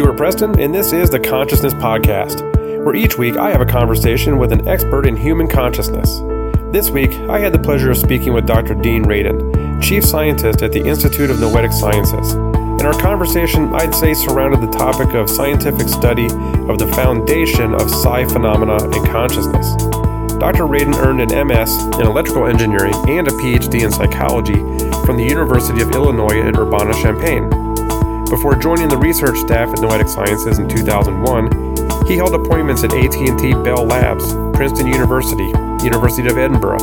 Stuart Preston, and this is the Consciousness Podcast, where each week I have a conversation with an expert in human consciousness. This week, I had the pleasure of speaking with Dr. Dean Radin, Chief Scientist at the Institute of Noetic Sciences. In our conversation, I'd say surrounded the topic of scientific study of the foundation of psi phenomena and consciousness. Dr. Radin earned an MS in electrical engineering and a PhD in psychology from the University of Illinois at Urbana-Champaign. Before joining the research staff at Noetic Sciences in 2001, he held appointments at AT&T Bell Labs, Princeton University, University of Edinburgh,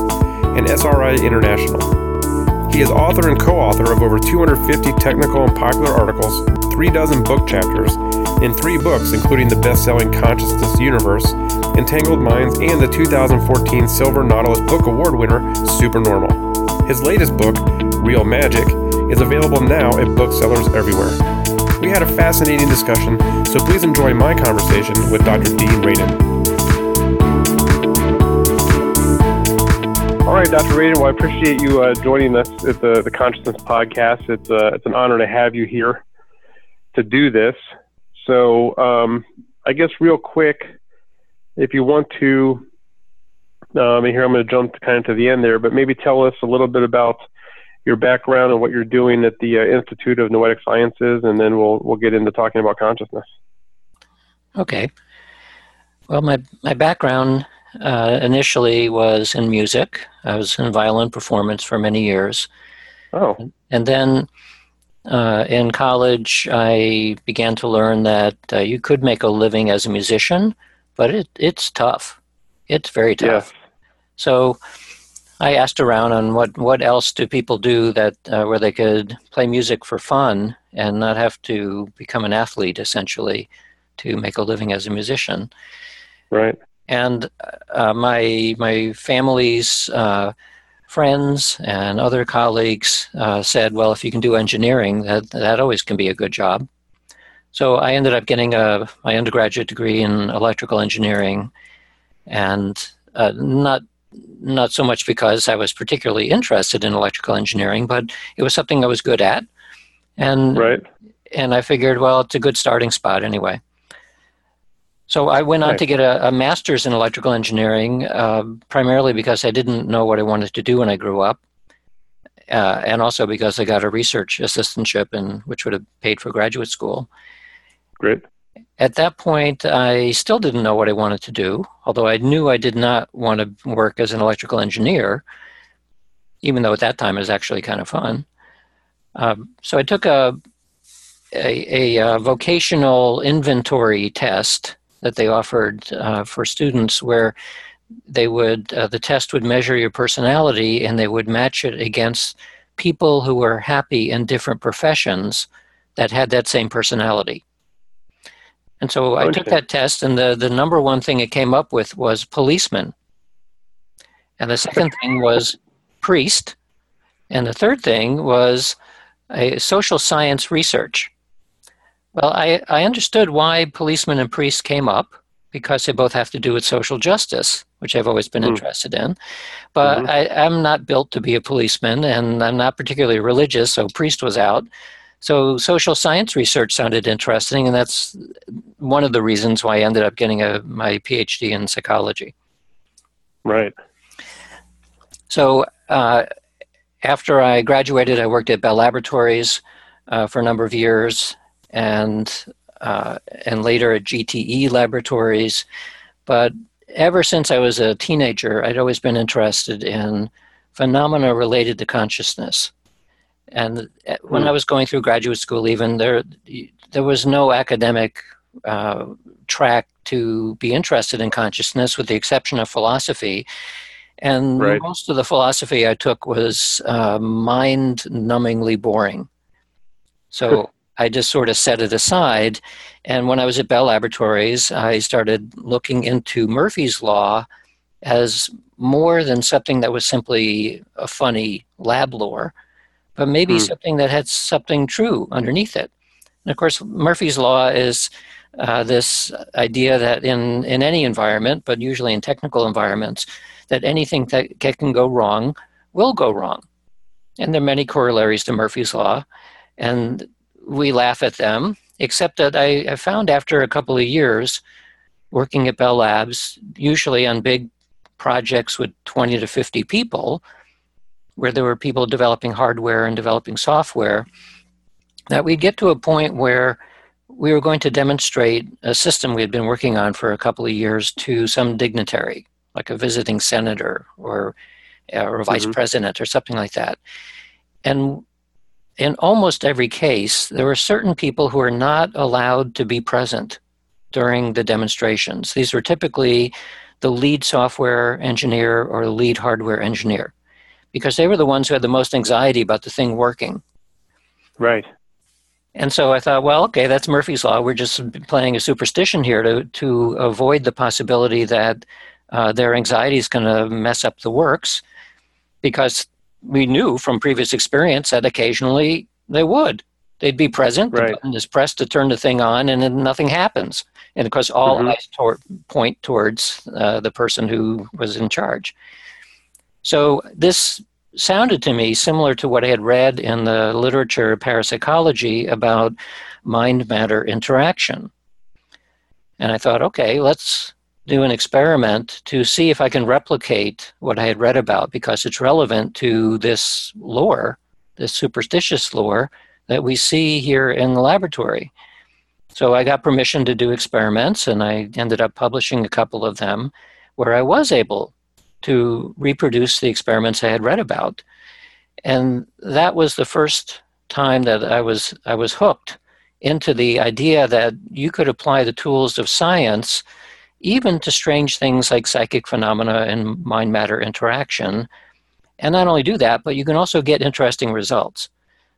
and SRI International. He is author and co-author of over 250 technical and popular articles, three dozen book chapters, and three books including the best-selling Consciousness Universe, Entangled Minds, and the 2014 Silver Nautilus Book Award winner, Supernormal. His latest book, Real Magic, is available now at booksellers everywhere. We had a fascinating discussion, so please enjoy my conversation with Dr. Dean Radin. All right, Dr. Radin, well, I appreciate you uh, joining us at the, the Consciousness Podcast. It's, uh, it's an honor to have you here to do this. So, um, I guess, real quick, if you want to, um, here I'm going to jump kind of to the end there, but maybe tell us a little bit about your background and what you're doing at the uh, Institute of Noetic Sciences, and then we'll we'll get into talking about consciousness. Okay. Well, my my background uh, initially was in music. I was in violin performance for many years. Oh. And then uh, in college, I began to learn that uh, you could make a living as a musician, but it, it's tough. It's very tough. Yes. So I asked around on what, what else do people do that uh, where they could play music for fun and not have to become an athlete essentially to make a living as a musician. Right. And uh, my my family's uh, friends and other colleagues uh, said, well, if you can do engineering, that that always can be a good job. So I ended up getting a my undergraduate degree in electrical engineering, and uh, not not so much because I was particularly interested in electrical engineering, but it was something I was good at. And right. and I figured, well, it's a good starting spot anyway. So I went on right. to get a, a, master's in electrical engineering, uh, primarily because I didn't know what I wanted to do when I grew up, uh, and also because I got a research assistantship, in, which would have paid for graduate school. Great. At that point, I still didn't know what I wanted to do, although I knew I did not want to work as an electrical engineer, even though at that time it was actually kind of fun. Um, so I took a, a, a, a, vocational inventory test that they offered uh, for students where they would uh, the test would measure your personality and they would match it against people who were happy in different professions that had that same personality and so I took that test, and the, the number one thing it came up with was policeman. And the second thing was priest. And the third thing was a social science research. Well, I, I understood why policeman and priest came up because they both have to do with social justice, which I've always been mm. interested in. But mm-hmm. I, I'm not built to be a policeman, and I'm not particularly religious, so priest was out. So social science research sounded interesting, and that's one of the reasons why I ended up getting a, my PhD in psychology. Right. So uh, after I graduated, I worked at Bell Laboratories uh, for a number of years, and uh, and later at GTE Laboratories. But ever since I was a teenager, I'd always been interested in phenomena related to consciousness. And uh, when I hmm. was going through graduate school, even there, there was no academic uh, track to be interested in consciousness, with the exception of philosophy. And right. most of the philosophy I took was uh, mind numbingly boring. So I just sort of set it aside. And when I was at Bell Laboratories, I started looking into Murphy's Law as more than something that was simply a funny lab lore but maybe hmm. something that had something true underneath it. And of course, Murphy's Law is uh, this idea that in, in any environment, but usually in technical environments, that anything that, can go wrong will go wrong. And there are many corollaries to Murphy's Law, and we laugh at them except that I, I found after a couple of years working at Bell Labs, usually on big projects with 20 to 50 people, where there were people developing hardware and developing software, that we'd get to a point where we were going to demonstrate a system we had been working on for a couple of years to some dignitary, like a visiting senator or, or a vice mm-hmm. president or something like that. And in almost every case, there were certain people who were not allowed to be present during the demonstrations. These were typically the lead software engineer or the lead hardware engineer because they were the ones who had the most anxiety about the thing working. Right. And so I thought, well, okay, that's Murphy's Law. We're just playing a superstition here to, to avoid the possibility that uh, their anxiety is going to mess up the works because we knew from previous experience that occasionally they would. They'd be present, right. the button is pressed to turn the thing on, and then nothing happens. And of course, all mm-hmm. eyes tor- point towards uh, the person who was in charge. So this sounded to me similar to what I had read in the literature of parapsychology about mind matter interaction. And I thought, okay, let's do an experiment to see if I can replicate what I had read about because it's relevant to this lore, this superstitious lore that we see here in the laboratory. So I got permission to do experiments and I ended up publishing a couple of them where I was able to reproduce the experiments I had read about. And that was the first time that I was I was hooked into the idea that you could apply the tools of science even to strange things like psychic phenomena and mind matter interaction. And not only do that, but you can also get interesting results.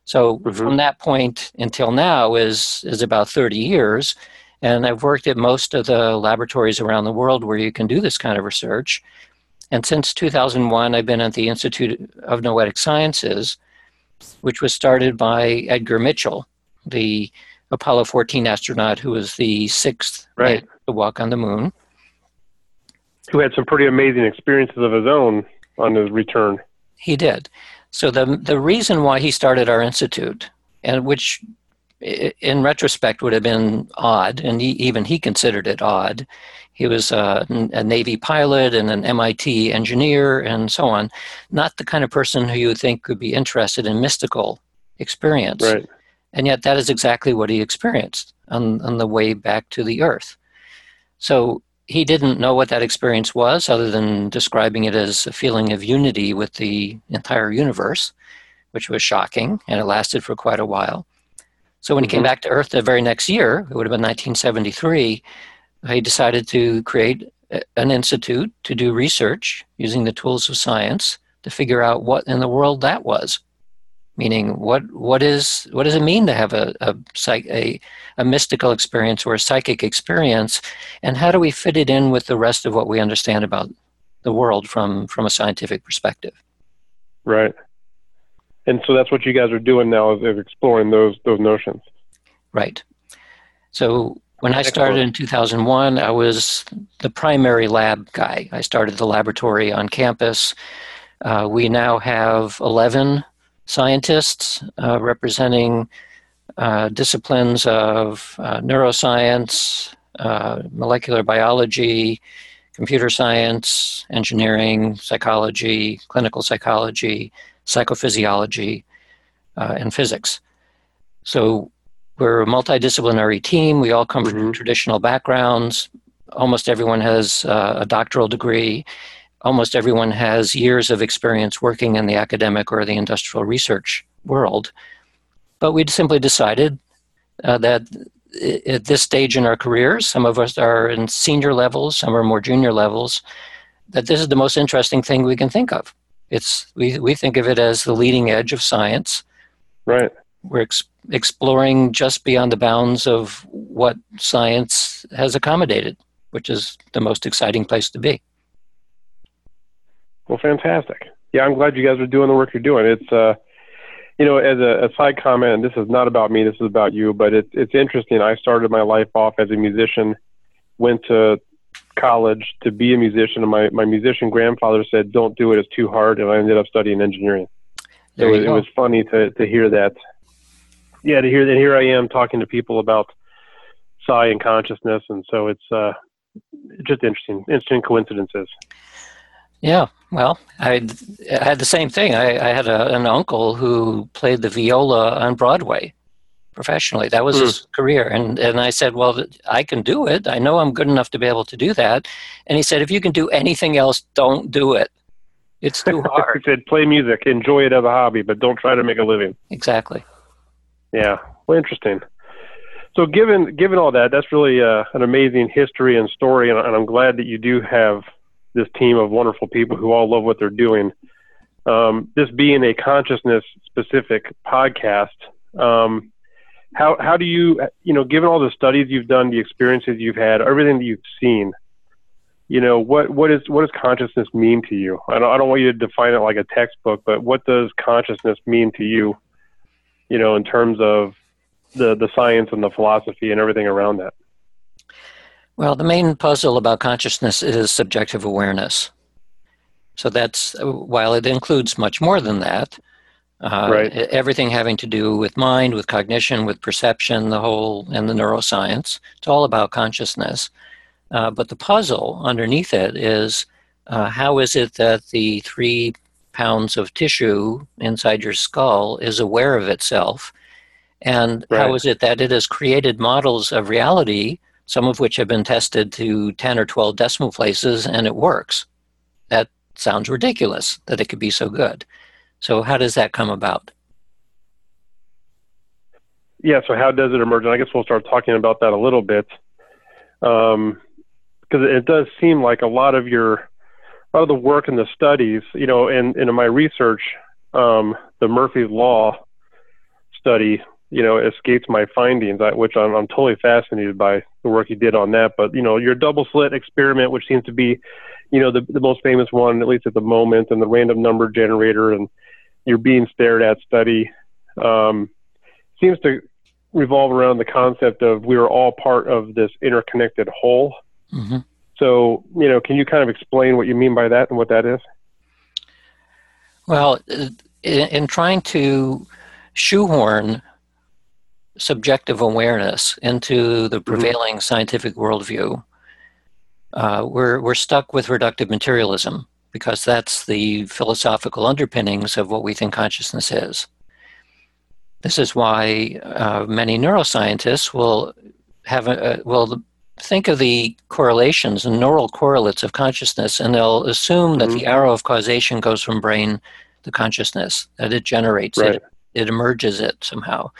So mm-hmm. from that point until now is is about 30 years. And I've worked at most of the laboratories around the world where you can do this kind of research. And since 2001, I've been at the Institute of Noetic Sciences, which was started by Edgar Mitchell, the Apollo 14 astronaut who was the sixth right. to walk on the moon. Who had some pretty amazing experiences of his own on his return. He did. So the the reason why he started our institute, and which in retrospect would have been odd, and he, even he considered it odd, he was a, a, Navy pilot and an MIT engineer and so on. Not the kind of person who you would think could be interested in mystical experience. Right. And yet, that is exactly what he experienced on, on the way back to the Earth. So, he didn't know what that experience was other than describing it as a feeling of unity with the entire universe, which was shocking, and it lasted for quite a while. So, when he came mm-hmm. back to Earth the very next year, it would have been 1973, he decided to create an institute to do research using the tools of science to figure out what in the world that was. Meaning, what what is what does it mean to have a a, a a mystical experience or a psychic experience, and how do we fit it in with the rest of what we understand about the world from from a scientific perspective? Right. And so that's what you guys are doing now is, is exploring those those notions. Right. So when I started in 2001, I was the primary lab guy. I started the laboratory on campus. Uh, we now have 11 scientists uh, representing uh, disciplines of uh, neuroscience, uh, molecular biology, computer science, engineering, psychology, clinical psychology, psychophysiology, uh, and physics. So we're a multidisciplinary team. We all come mm-hmm. from traditional backgrounds. Almost everyone has uh, a doctoral degree. Almost everyone has years of experience working in the academic or the industrial research world. But we simply decided uh, that at this stage in our careers, some of us are in senior levels, some are more junior levels, that this is the most interesting thing we can think of. It's we, we think of it as the leading edge of science. Right we're ex- exploring just beyond the bounds of what science has accommodated, which is the most exciting place to be. Well, fantastic. Yeah, I'm glad you guys are doing the work you're doing. It's, uh, you know, as a, a side comment, and this is not about me, this is about you, but it's it's interesting. I started my life off as a musician, went to college to be a musician, and my, my musician grandfather said, "Don't do it; it's too hard," and I ended up studying engineering. So it, it was funny to to hear that yeah, to hear that here I am talking to people about psi and consciousness, and so it's uh, just interesting, interesting coincidences. Yeah, well, I, I had the same thing. I, I had a, an uncle who played the viola on Broadway professionally. That was mm. his career. And, and I said, Well, I can do it. I know I'm good enough to be able to do that. And he said, If you can do anything else, don't do it. It's too hard. he said, Play music, enjoy it as a hobby, but don't try to make a living. Exactly. Yeah. Well, interesting. So, given given all that, that's really uh, an amazing history and story, and, and I'm glad that you do have this team of wonderful people who all love what they're doing. Um, this being a consciousness specific podcast, um, how how do you you know given all the studies you've done, the experiences you've had, everything that you've seen, you know what what is what does consciousness mean to you? I don't I don't want you to define it like a textbook, but what does consciousness mean to you? You know, in terms of the the science and the philosophy and everything around that. Well, the main puzzle about consciousness is subjective awareness. So that's, while it includes much more than that, uh, right. everything having to do with mind, with cognition, with perception, the whole, and the neuroscience, it's all about consciousness. Uh, but the puzzle underneath it is uh, how is it that the three pounds of tissue inside your skull is aware of itself? And right. how is it that it has created models of reality some of which have been tested to 10 or 12 decimal places, and it works. That sounds ridiculous that it could be so good. So, how does that come about? Yeah, so how does it emerge? And I guess we'll start talking about that a little bit. Because um, it does seem like a lot of your, a lot of the work and the studies, you know, and, and in my research, um, the Murphy's Law study you know, escapes my findings, which I'm, I'm totally fascinated by the work you did on that. But, you know, your double slit experiment, which seems to be, you know, the, the most famous one, at least at the moment, and the random number generator and your being stared at study, um, seems to revolve around the concept of we are all part of this interconnected whole. Mm-hmm. So, you know, can you kind of explain what you mean by that and what that is? Well, in, in trying to shoehorn subjective awareness into the mm-hmm. prevailing mm-hmm. scientific worldview, uh, we're, we're stuck with reductive materialism because that's the philosophical underpinnings of what we think consciousness is. This is why uh, many neuroscientists will have a, will think of the correlations and neural correlates of consciousness, and they'll assume mm-hmm. that the arrow of causation goes from brain to consciousness, that it generates right. it, it emerges it somehow.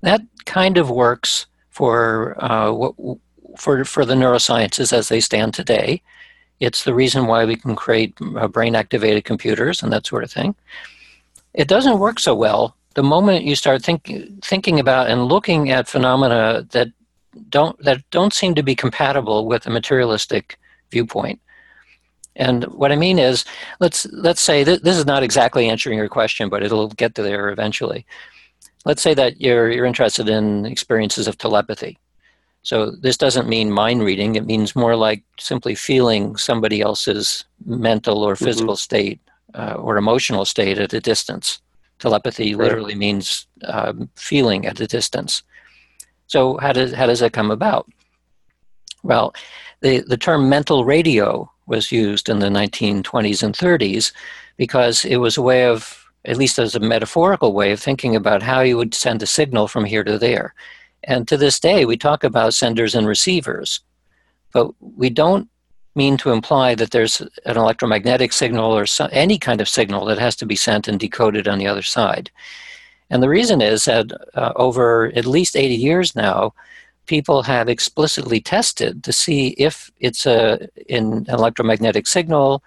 That kind of works for uh, what, for for the neurosciences as they stand today. It's the reason why we can create uh, brain activated computers and that sort of thing. It doesn't work so well the moment you start thinking thinking about and looking at phenomena that don't that don't seem to be compatible with a materialistic viewpoint. And what I mean is, let's let's say that this is not exactly answering your question, but it'll get to there eventually let's say that you're, you're interested in experiences of telepathy. So this doesn't mean mind reading. It means more like simply feeling somebody else's mental or mm-hmm. physical mm-hmm. state uh, or emotional state at a distance. Telepathy right. literally means um, feeling at a distance. So how does how does that come about? Well, the the term mental radio was used in the 1920s and 30s because it was a way of at least as a metaphorical way of thinking about how you would send a signal from here to there. And to this day, we talk about senders and receivers, but we don't mean to imply that there's an electromagnetic signal or any kind of signal that has to be sent and decoded on the other side. And the reason is that uh, over at least 80 years now, people have explicitly tested to see if it's a, an electromagnetic signal,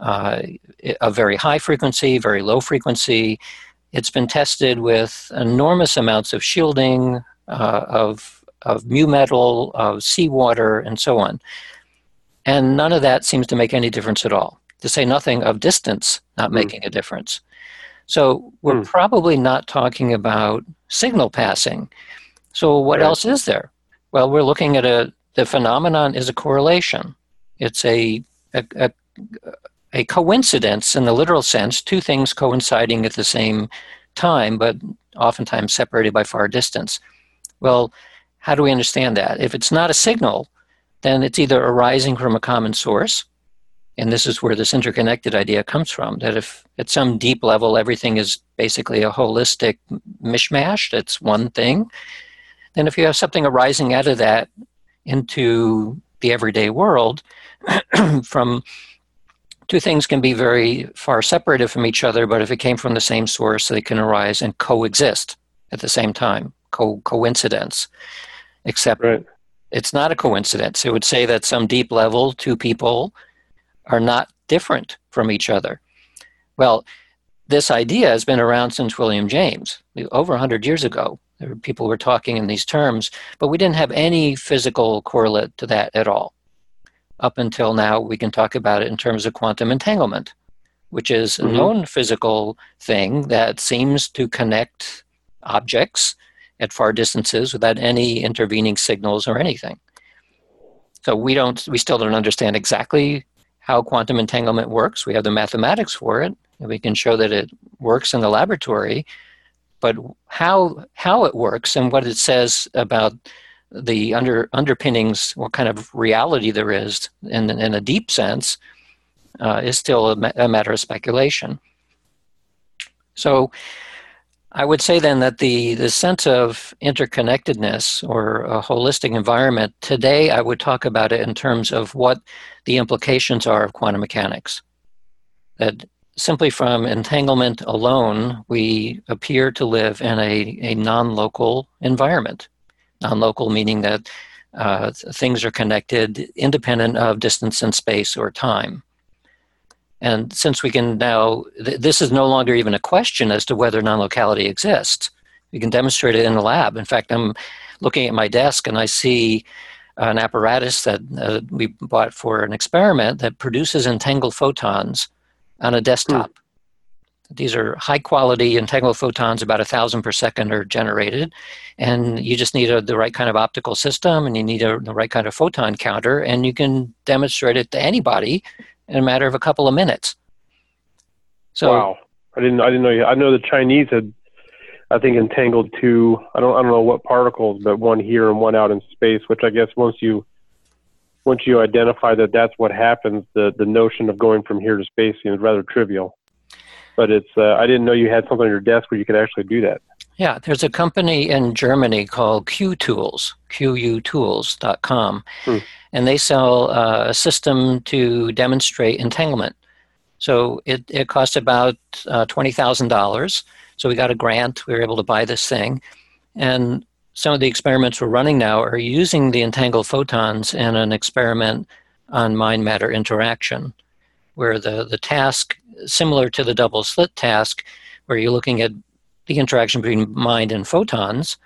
uh, a very high frequency, very low frequency. It's been tested with enormous amounts of shielding, uh, of, of mu metal, of seawater, and so on. And none of that seems to make any difference at all, to say nothing of distance not mm. making a difference. So we're mm. probably not talking about signal passing. So what right. else is there? Well, we're looking at a the phenomenon is a correlation. It's a, a, a a coincidence in the literal sense, two things coinciding at the same time, but oftentimes separated by far distance. Well, how do we understand that? If it's not a signal, then it's either arising from a common source, and this is where this interconnected idea comes from that if at some deep level everything is basically a holistic mishmash, that's one thing, then if you have something arising out of that into the everyday world, from two things can be very far separated from each other, but if it came from the same source, they can arise and coexist at the same time, co- coincidence. Except right. it's not a coincidence. It would say that some deep level, two people are not different from each other. Well, this idea has been around since William James, over 100 years ago. People were talking in these terms, but we didn't have any physical correlate to that at all. Up until now, we can talk about it in terms of quantum entanglement, which is a mm-hmm. known physical thing that seems to connect objects at far distances without any intervening signals or anything. So we don't, we still don't understand exactly how quantum entanglement works. We have the mathematics for it, and we can show that it works in the laboratory. But how how it works and what it says about the under underpinnings, what kind of reality there is in in a deep sense, uh, is still a, ma- a matter of speculation. So I would say then that the, the sense of interconnectedness or a holistic environment, today I would talk about it in terms of what the implications are of quantum mechanics. That simply from entanglement alone, we appear to live in a, a non local environment. Non local meaning that uh, things are connected independent of distance and space or time. And since we can now, th- this is no longer even a question as to whether non locality exists. We can demonstrate it in the lab. In fact, I'm looking at my desk and I see an apparatus that uh, we bought for an experiment that produces entangled photons on a desktop. Hmm. These are high quality entangled photons, about a thousand per second are generated. And you just need a, the right kind of optical system and you need a, the right kind of photon counter, and you can demonstrate it to anybody in a matter of a couple of minutes. So wow, I didn't I didn't know. I know the Chinese had, I think, entangled two. I don't I don't know what particles, but one here and one out in space. Which I guess once you once you identify that that's what happens, the the notion of going from here to space seems rather trivial. But it's uh, I didn't know you had something on your desk where you could actually do that. Yeah, there's a company in Germany called Q Tools, QUtools.com. Hmm and they sell uh, a system to demonstrate entanglement. So it, it cost about uh, $20,000. So we got a grant. We were able to buy this thing. And some of the experiments we're running now are using the entangled photons in an experiment on mind matter interaction, where the, the task, similar to the double slit task, where you're looking at the interaction between mind and photons,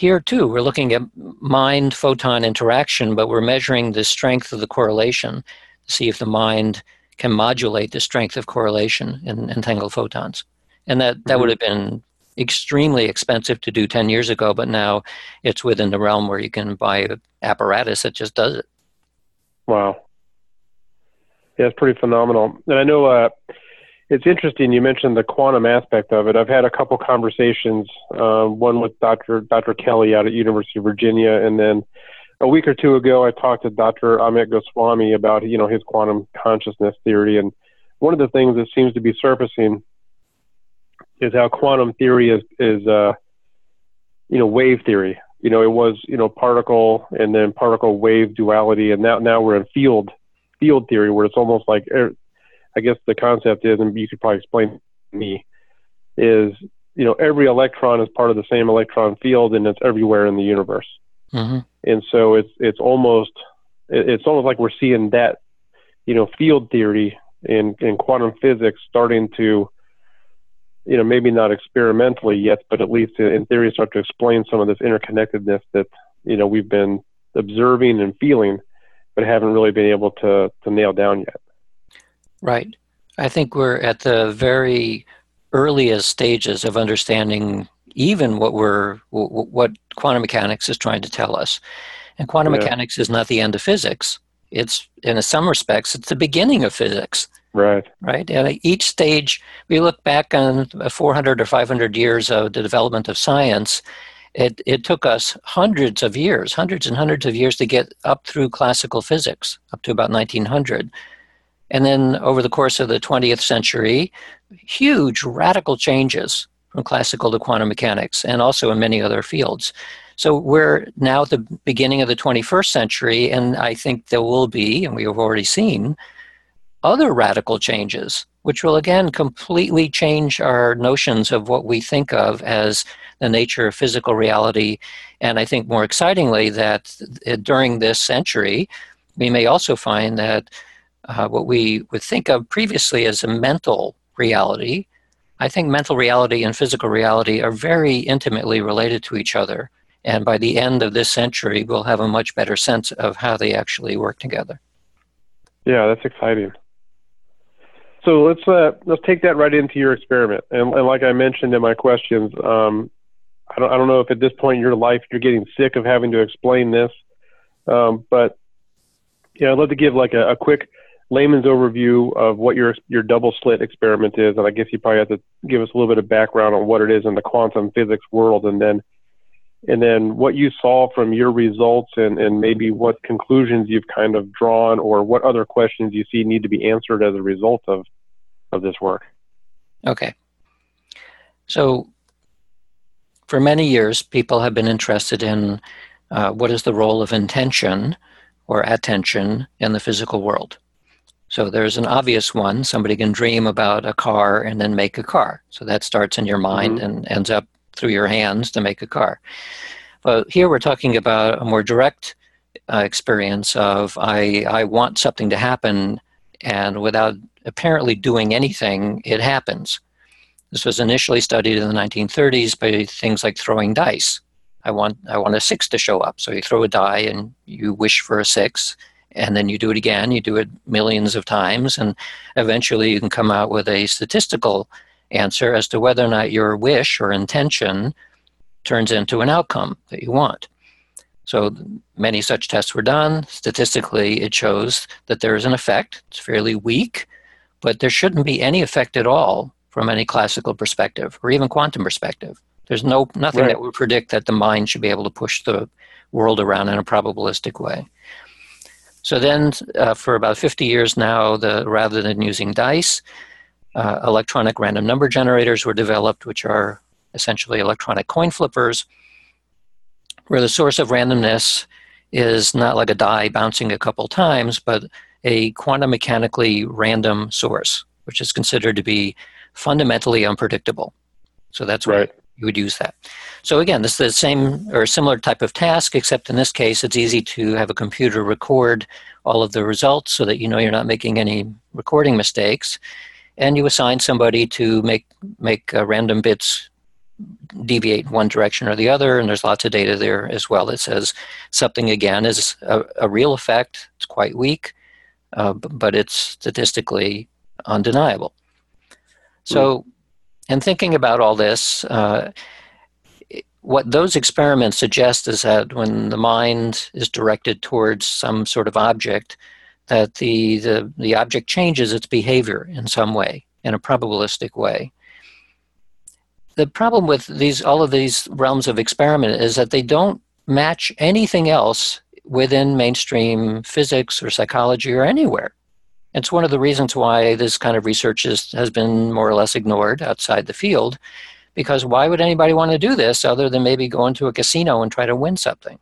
here, too, we're looking at mind photon interaction, but we're measuring the strength of the correlation to see if the mind can modulate the strength of correlation in entangled photons. And that, that mm-hmm. would have been extremely expensive to do 10 years ago, but now it's within the realm where you can buy an apparatus that just does it. Wow. Yeah, it's pretty phenomenal. And I know uh, it's interesting. You mentioned the quantum aspect of it. I've had a couple conversations, uh, one with Dr. Dr. Kelly out at University of Virginia, and then a week or two ago, I talked to Dr. Amit Goswami about you know his quantum consciousness theory, and one of the things that seems to be surfacing is how quantum theory is is uh, you know wave theory. You know, it was you know particle and then particle wave duality, and now now we're in field field theory where it's almost like er, I guess the concept is, and you could probably explain to me, is you know every electron is part of the same electron field, and it's everywhere in the universe. Mm-hmm. And so it's it's almost it's almost like we're seeing that you know field theory in in quantum physics starting to you know maybe not experimentally yet, but at least in theory start to explain some of this interconnectedness that you know we've been observing and feeling, but haven't really been able to to nail down yet. Right. I think we're at the very earliest stages of understanding even what we're what quantum mechanics is trying to tell us. And quantum yeah. mechanics is not the end of physics. It's in some respects it's the beginning of physics. Right. Right. And each stage we look back on 400 or 500 years of the development of science It, it took us hundreds of years, hundreds and hundreds of years to get up through classical physics, up to about 1900. And then over the course of the 20th century, huge radical changes from classical to quantum mechanics and also in many other fields. So we're now at the beginning of the 21st century, and I think there will be, and we have already seen, other radical changes, which will again completely change our notions of what we think of as the nature of physical reality. And I think more excitingly, that uh, during this century, we may also find that uh, what we would think of previously as a mental reality, I think mental reality and physical reality are very intimately related to each other. And by the end of this century, we'll have a much better sense of how they actually work together. Yeah, that's exciting. So let's uh, let's take that right into your experiment. And, and like I mentioned in my questions, um, I don't I don't know if at this point in your life you're getting sick of having to explain this, um, but yeah, I'd love to give like a, a quick layman's overview of what your your double slit experiment is, and I guess you probably have to give us a little bit of background on what it is in the quantum physics world, and then and then what you saw from your results, and and maybe what conclusions you've kind of drawn, or what other questions you see need to be answered as a result of of this work. Okay. So, for many years, people have been interested in uh, what is the role of intention or attention in the physical world. So there's an obvious one. Somebody can dream about a car and then make a car. So that starts in your mind mm-hmm. and ends up through your hands to make a car. But here we're talking about a more direct uh, experience of I, I want something to happen, and without apparently doing anything, it happens. This was initially studied in the 1930s by things like throwing dice. I want I want a six to show up. So you throw a die and you wish for a six, and then you do it again you do it millions of times and eventually you can come out with a statistical answer as to whether or not your wish or intention turns into an outcome that you want. So many such tests were done. Statistically it shows that there is an effect. It's fairly weak but there shouldn't be any effect at all from any classical perspective or even quantum perspective. There's no nothing right. that would predict that the mind should be able to push the world around in a probabilistic way so then, uh, for about 50 years now, the, rather than using dice, uh, electronic random number generators were developed, which are essentially electronic coin flippers, where the source of randomness is not like a die bouncing a couple times, but a quantum mechanically random source, which is considered to be fundamentally unpredictable. So that's right you would use that. So again, this is the same or similar type of task, except in this case, it's easy to have a computer record all of the results so that you know you're not making any recording mistakes, and you assign somebody to make make uh, random bits deviate one direction or the other, and there's lots of data there as well that says something again is a, a real effect. It's quite weak, uh, but it's statistically undeniable. So. And thinking about all this, uh, what those experiments suggest is that when the mind is directed towards some sort of object, that the, the, the object changes its behavior in some way, in a probabilistic way. The problem with these all of these realms of experiment is that they don't match anything else within mainstream physics or psychology or anywhere. It's one of the reasons why this kind of research is, has been more or less ignored outside the field, because why would anybody want to do this other than maybe go into a casino and try to win something?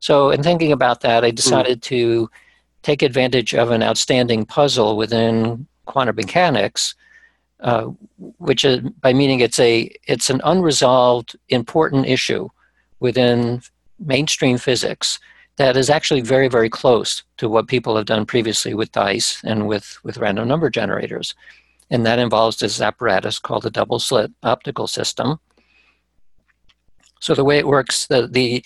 So, in thinking about that, I hmm. decided mm. to take advantage of an outstanding puzzle within quantum mechanics, uh, which is by meaning it's a it's an unresolved important issue within mainstream physics that is actually very, very close to what people have done previously with dice and with, with random number generators. And that involves this apparatus called the double slit optical system. So the way it works, the, the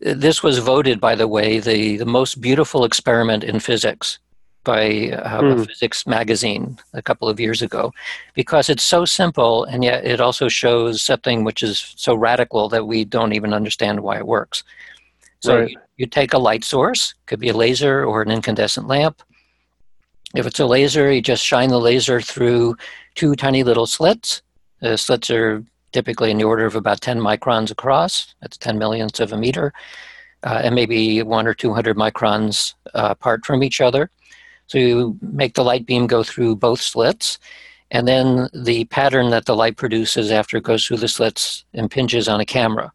this was voted, by the way, the, the most beautiful experiment in physics by uh, mm. a physics magazine a couple of years ago because it's so simple and yet it also shows something which is so radical that we don't even understand why it works. So right. you, you take a light source, could be a laser or an incandescent lamp. If it's a laser, you just shine the laser through two tiny little slits. The slits are typically in the order of about 10 microns across. That's 10 millionths of a meter, uh, and maybe one or 200 microns uh, apart from each other. So you make the light beam go through both slits, and then the pattern that the light produces after it goes through the slits impinges on a camera.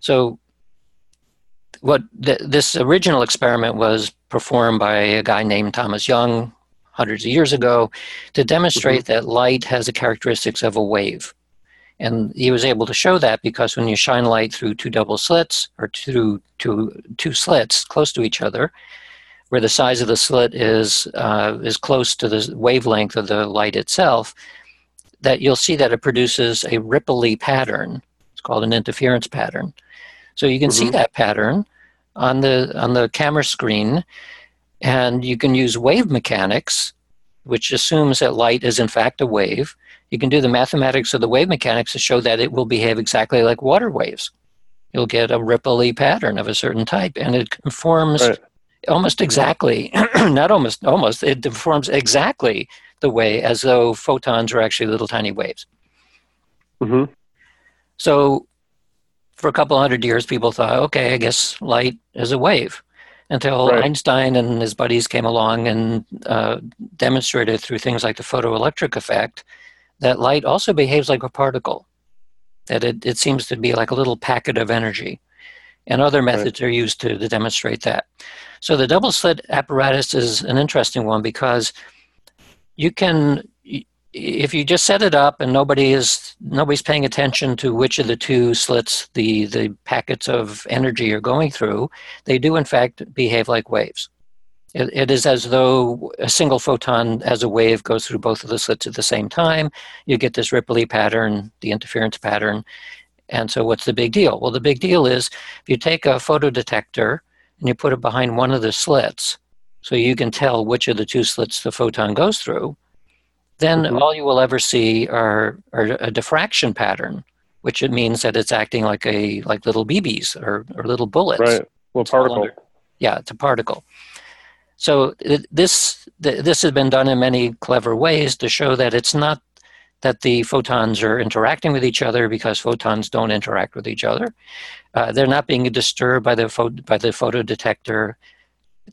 So what th- this original experiment was performed by a guy named Thomas Young hundreds of years ago to demonstrate mm-hmm. that light has the characteristics of a wave. And he was able to show that because when you shine light through two double slits or through two, two slits close to each other, where the size of the slit is uh, is close to the wavelength of the light itself, that you'll see that it produces a ripply pattern. It's called an interference pattern. So you can mm-hmm. see that pattern on the on the camera screen, and you can use wave mechanics, which assumes that light is in fact a wave. You can do the mathematics of the wave mechanics to show that it will behave exactly like water waves. You'll get a ripply pattern of a certain type, and it conforms right. almost exactly, not almost, almost, it conforms exactly the way as though photons are actually little tiny waves. Mm-hmm. So for a couple hundred years, people thought, okay, I guess light is a wave. Until right. Einstein and his buddies came along and uh, demonstrated through things like the photoelectric effect that light also behaves like a particle, that it, it seems to be like a little packet of energy. And other methods right. are used to, to demonstrate that. So the double slit apparatus is an interesting one because you can if you just set it up and nobody is nobody's paying attention to which of the two slits the the packets of energy are going through, they do in fact behave like waves. It, it is as though a single photon as a wave goes through both of the slits at the same time. You get this ripply pattern, the interference pattern. And so, what's the big deal? Well, the big deal is if you take a photodetector and you put it behind one of the slits, so you can tell which of the two slits the photon goes through then mm-hmm. all you will ever see are, are a diffraction pattern, which it means that it's acting like a like little BBs or, or little bullets. Right. Well, particle. yeah, it's a particle. So it, this this has been done in many clever ways to show that it's not that the photons are interacting with each other because photons don't interact with each other. Uh, they're not being disturbed by the pho- by the photodetector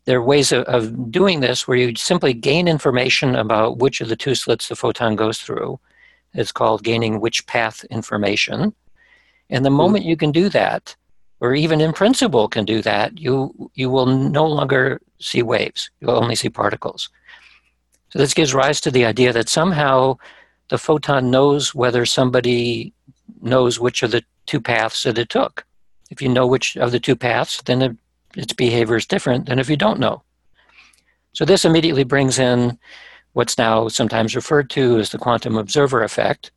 there are ways of, of doing this where you simply gain information about which of the two slits the photon goes through. It's called gaining which path information. And the hmm. moment you can do that, or even in principle can do that, you you will no longer see waves. You'll only see particles. So this gives rise to the idea that somehow the photon knows whether somebody knows which of the two paths that it took. If you know which of the two paths, then it its behavior is different than if you don't know. So this immediately brings in what's now sometimes referred to as the quantum observer effect.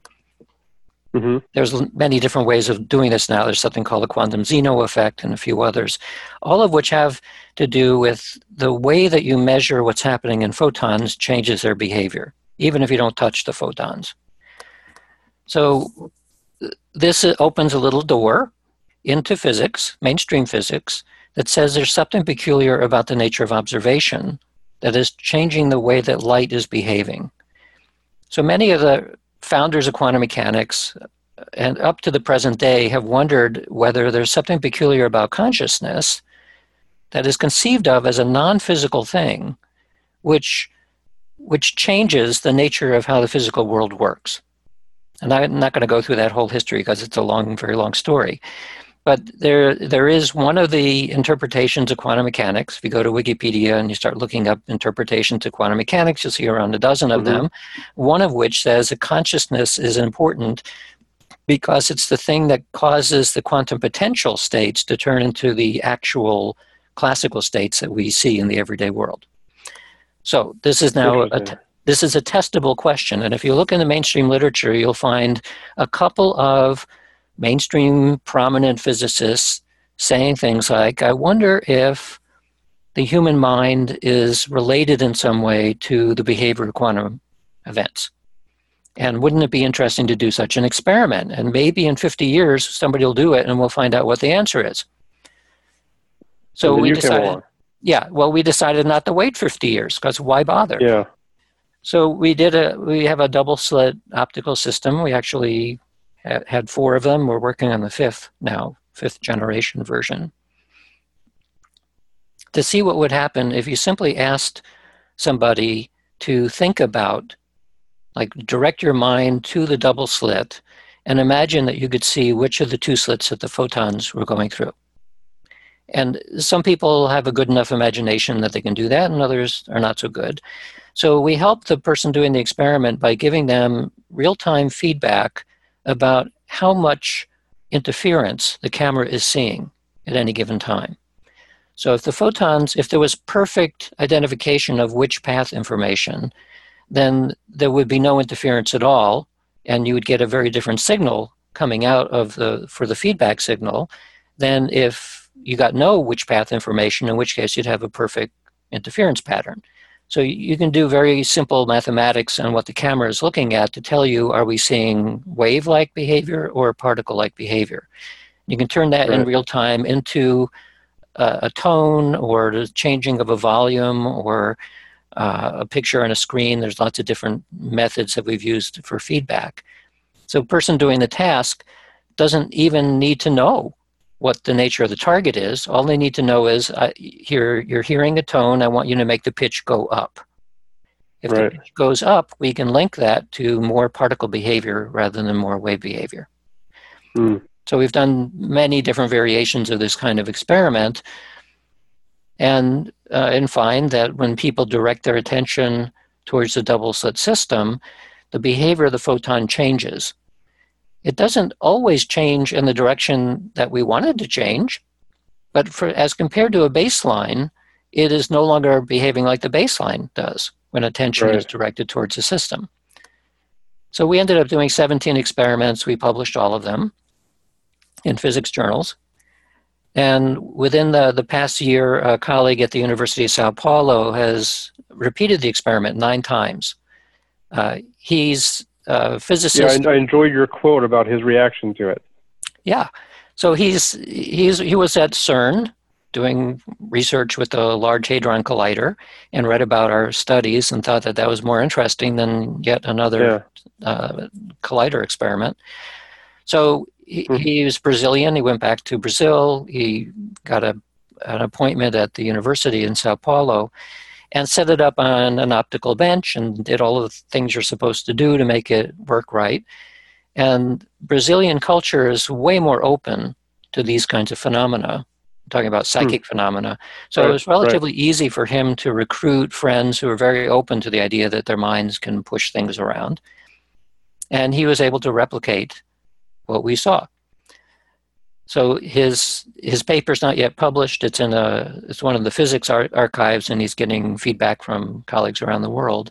Mm-hmm. There's many different ways of doing this now. There's something called the quantum Zeno effect and a few others, all of which have to do with the way that you measure what's happening in photons changes their behavior, even if you don't touch the photons. So this opens a little door into physics, mainstream physics, that says there's something peculiar about the nature of observation that is changing the way that light is behaving. So many of the founders of quantum mechanics uh, and up to the present day have wondered whether there's something peculiar about consciousness that is conceived of as a non-physical thing which which changes the nature of how the physical world works. And I'm not going to go through that whole history because it's a long, very long story. But there, there is one of the interpretations of quantum mechanics. If you go to Wikipedia and you start looking up interpretations of quantum mechanics, you'll see around a dozen of mm-hmm. them. One of which says that consciousness is important because it's the thing that causes the quantum potential states to turn into the actual classical states that we see in the everyday world. So this is now a, this is a testable question, and if you look in the mainstream literature, you'll find a couple of mainstream prominent physicists saying things like, I wonder if the human mind is related in some way to the behavior of quantum events. And wouldn't it be interesting to do such an experiment? And maybe in 50 years, somebody will do it and we'll find out what the answer is. So we decided, yeah, well, we decided not to wait 50 years because why bother? Yeah. So we did a, we have a double slit optical system. We actually had four of them. We're working on the fifth now, fifth generation version. To see what would happen if you simply asked somebody to think about, like direct your mind to the double slit and imagine that you could see which of the two slits that the photons were going through. And some people have a good enough imagination that they can do that, and others are not so good. So we help the person doing the experiment by giving them real time feedback about how much interference the camera is seeing at any given time. So if the photons, if there was perfect identification of which path information, then there would be no interference at all, and you would get a very different signal coming out of the for the feedback signal than if you got no which path information, in which case you'd have a perfect interference pattern. So you can do very simple mathematics on what the camera is looking at to tell you are we seeing wave-like behavior or particle-like behavior. You can turn that right. in real time into uh, a tone or the changing of a volume or uh, a picture on a screen. There's lots of different methods that we've used for feedback. So a person doing the task doesn't even need to know what the nature of the target is. All they need to know is uh, here you're hearing a tone. I want you to make the pitch go up. If right. the pitch goes up, we can link that to more particle behavior rather than more wave behavior. Mm. So we've done many different variations of this kind of experiment, and uh, and find that when people direct their attention towards the double slit system, the behavior of the photon changes it doesn't always change in the direction that we wanted to change, but for, as compared to a baseline, it is no longer behaving like the baseline does when attention right. is directed towards the system. So we ended up doing 17 experiments. We published all of them in physics journals. And within the, the past year, a colleague at the University of Sao Paulo has repeated the experiment nine times. Uh, he's uh, physicist. Yeah, I, I enjoyed your quote about his reaction to it. Yeah, so he's he's he was at CERN doing research with the Large Hadron Collider and read about our studies and thought that that was more interesting than yet another yeah. uh, collider experiment. So he, mm-hmm. he was Brazilian. He went back to Brazil. He got a an appointment at the university in Sao Paulo and set it up on an optical bench and did all of the things you're supposed to do to make it work right. And Brazilian culture is way more open to these kinds of phenomena. I'm talking about hmm. psychic hmm. phenomena. So right, it was relatively right. easy for him to recruit friends who are very open to the idea that their minds can push things around. And he was able to replicate what we saw. So his his paper's not yet published. It's in a it's one of the physics ar- archives, and he's getting feedback from colleagues around the world.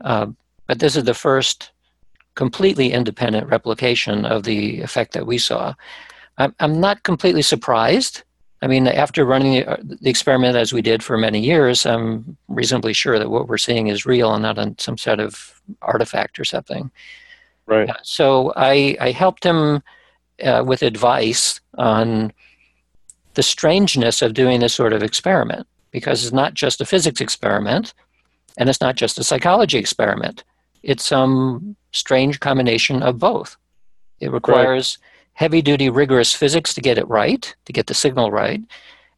Uh, but this is the first completely independent replication of the effect that we saw. I'm, I'm not completely surprised. I mean, after running the, uh, the experiment as we did for many years, I'm reasonably sure that what we're seeing is real and not some sort of artifact or something. Right. so I, I helped him uh, with advice on the strangeness of doing this sort of experiment because it's not just a physics experiment and it's not just a psychology experiment. It's some strange combination of both. It requires right. heavy duty, rigorous physics to get it right, to get the signal right.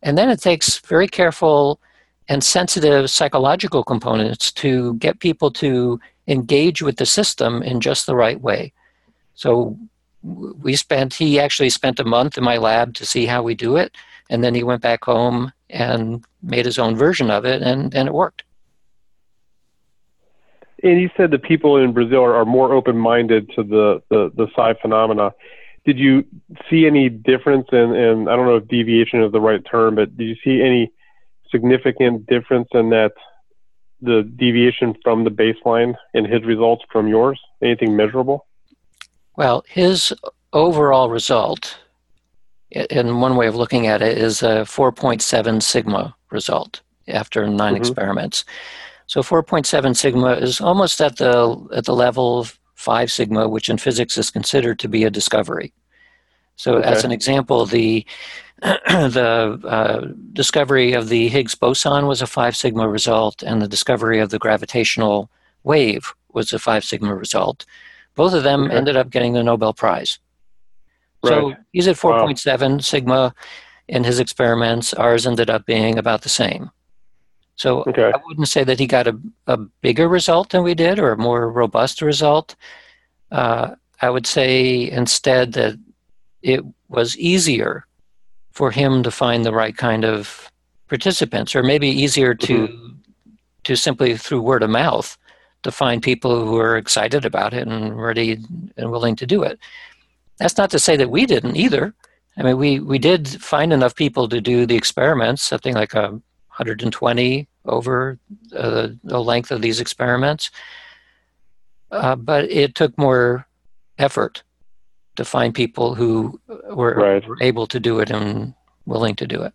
And then it takes very careful and sensitive psychological components to get people to engage with the system in just the right way. So we spent he actually spent a month in my lab to see how we do it and then he went back home and made his own version of it and, and it worked. And you said the people in brazil are, are more open-minded to the, the, the psi phenomena. Did you see any difference in, in i don't know if deviation is the right term but did you see any significant difference in that the deviation from the baseline in his results from yours? Anything measurable well, his overall result, in one way of looking at it, is a 4.7 sigma result after 9 mm-hmm. experiments. So 4.7 sigma is almost at the at the level of 5 sigma, which in physics is considered to be a discovery. So, okay. as an example, the the uh, discovery of the Higgs boson was a 5 sigma result, and the discovery of the gravitational wave was a 5 sigma result. Both of them Okay. ended up getting the Nobel Prize. So he's at Wow. 4.7 sigma in his experiments. Ours ended up being about the same. So Okay. I wouldn't say that he got a, a bigger result than we did or a more robust result. Uh, I would say instead that it was easier for him to find the right kind of participants, or maybe easier to to simply through word of mouth to find people who are excited about it and ready and willing to do it. That's not to say that we didn't either. I mean, we, we did find enough people to do the experiments, something like a 120 over uh, the length of these experiments. Uh, but it took more effort to find people who were, Right. were able to do it and willing to do it.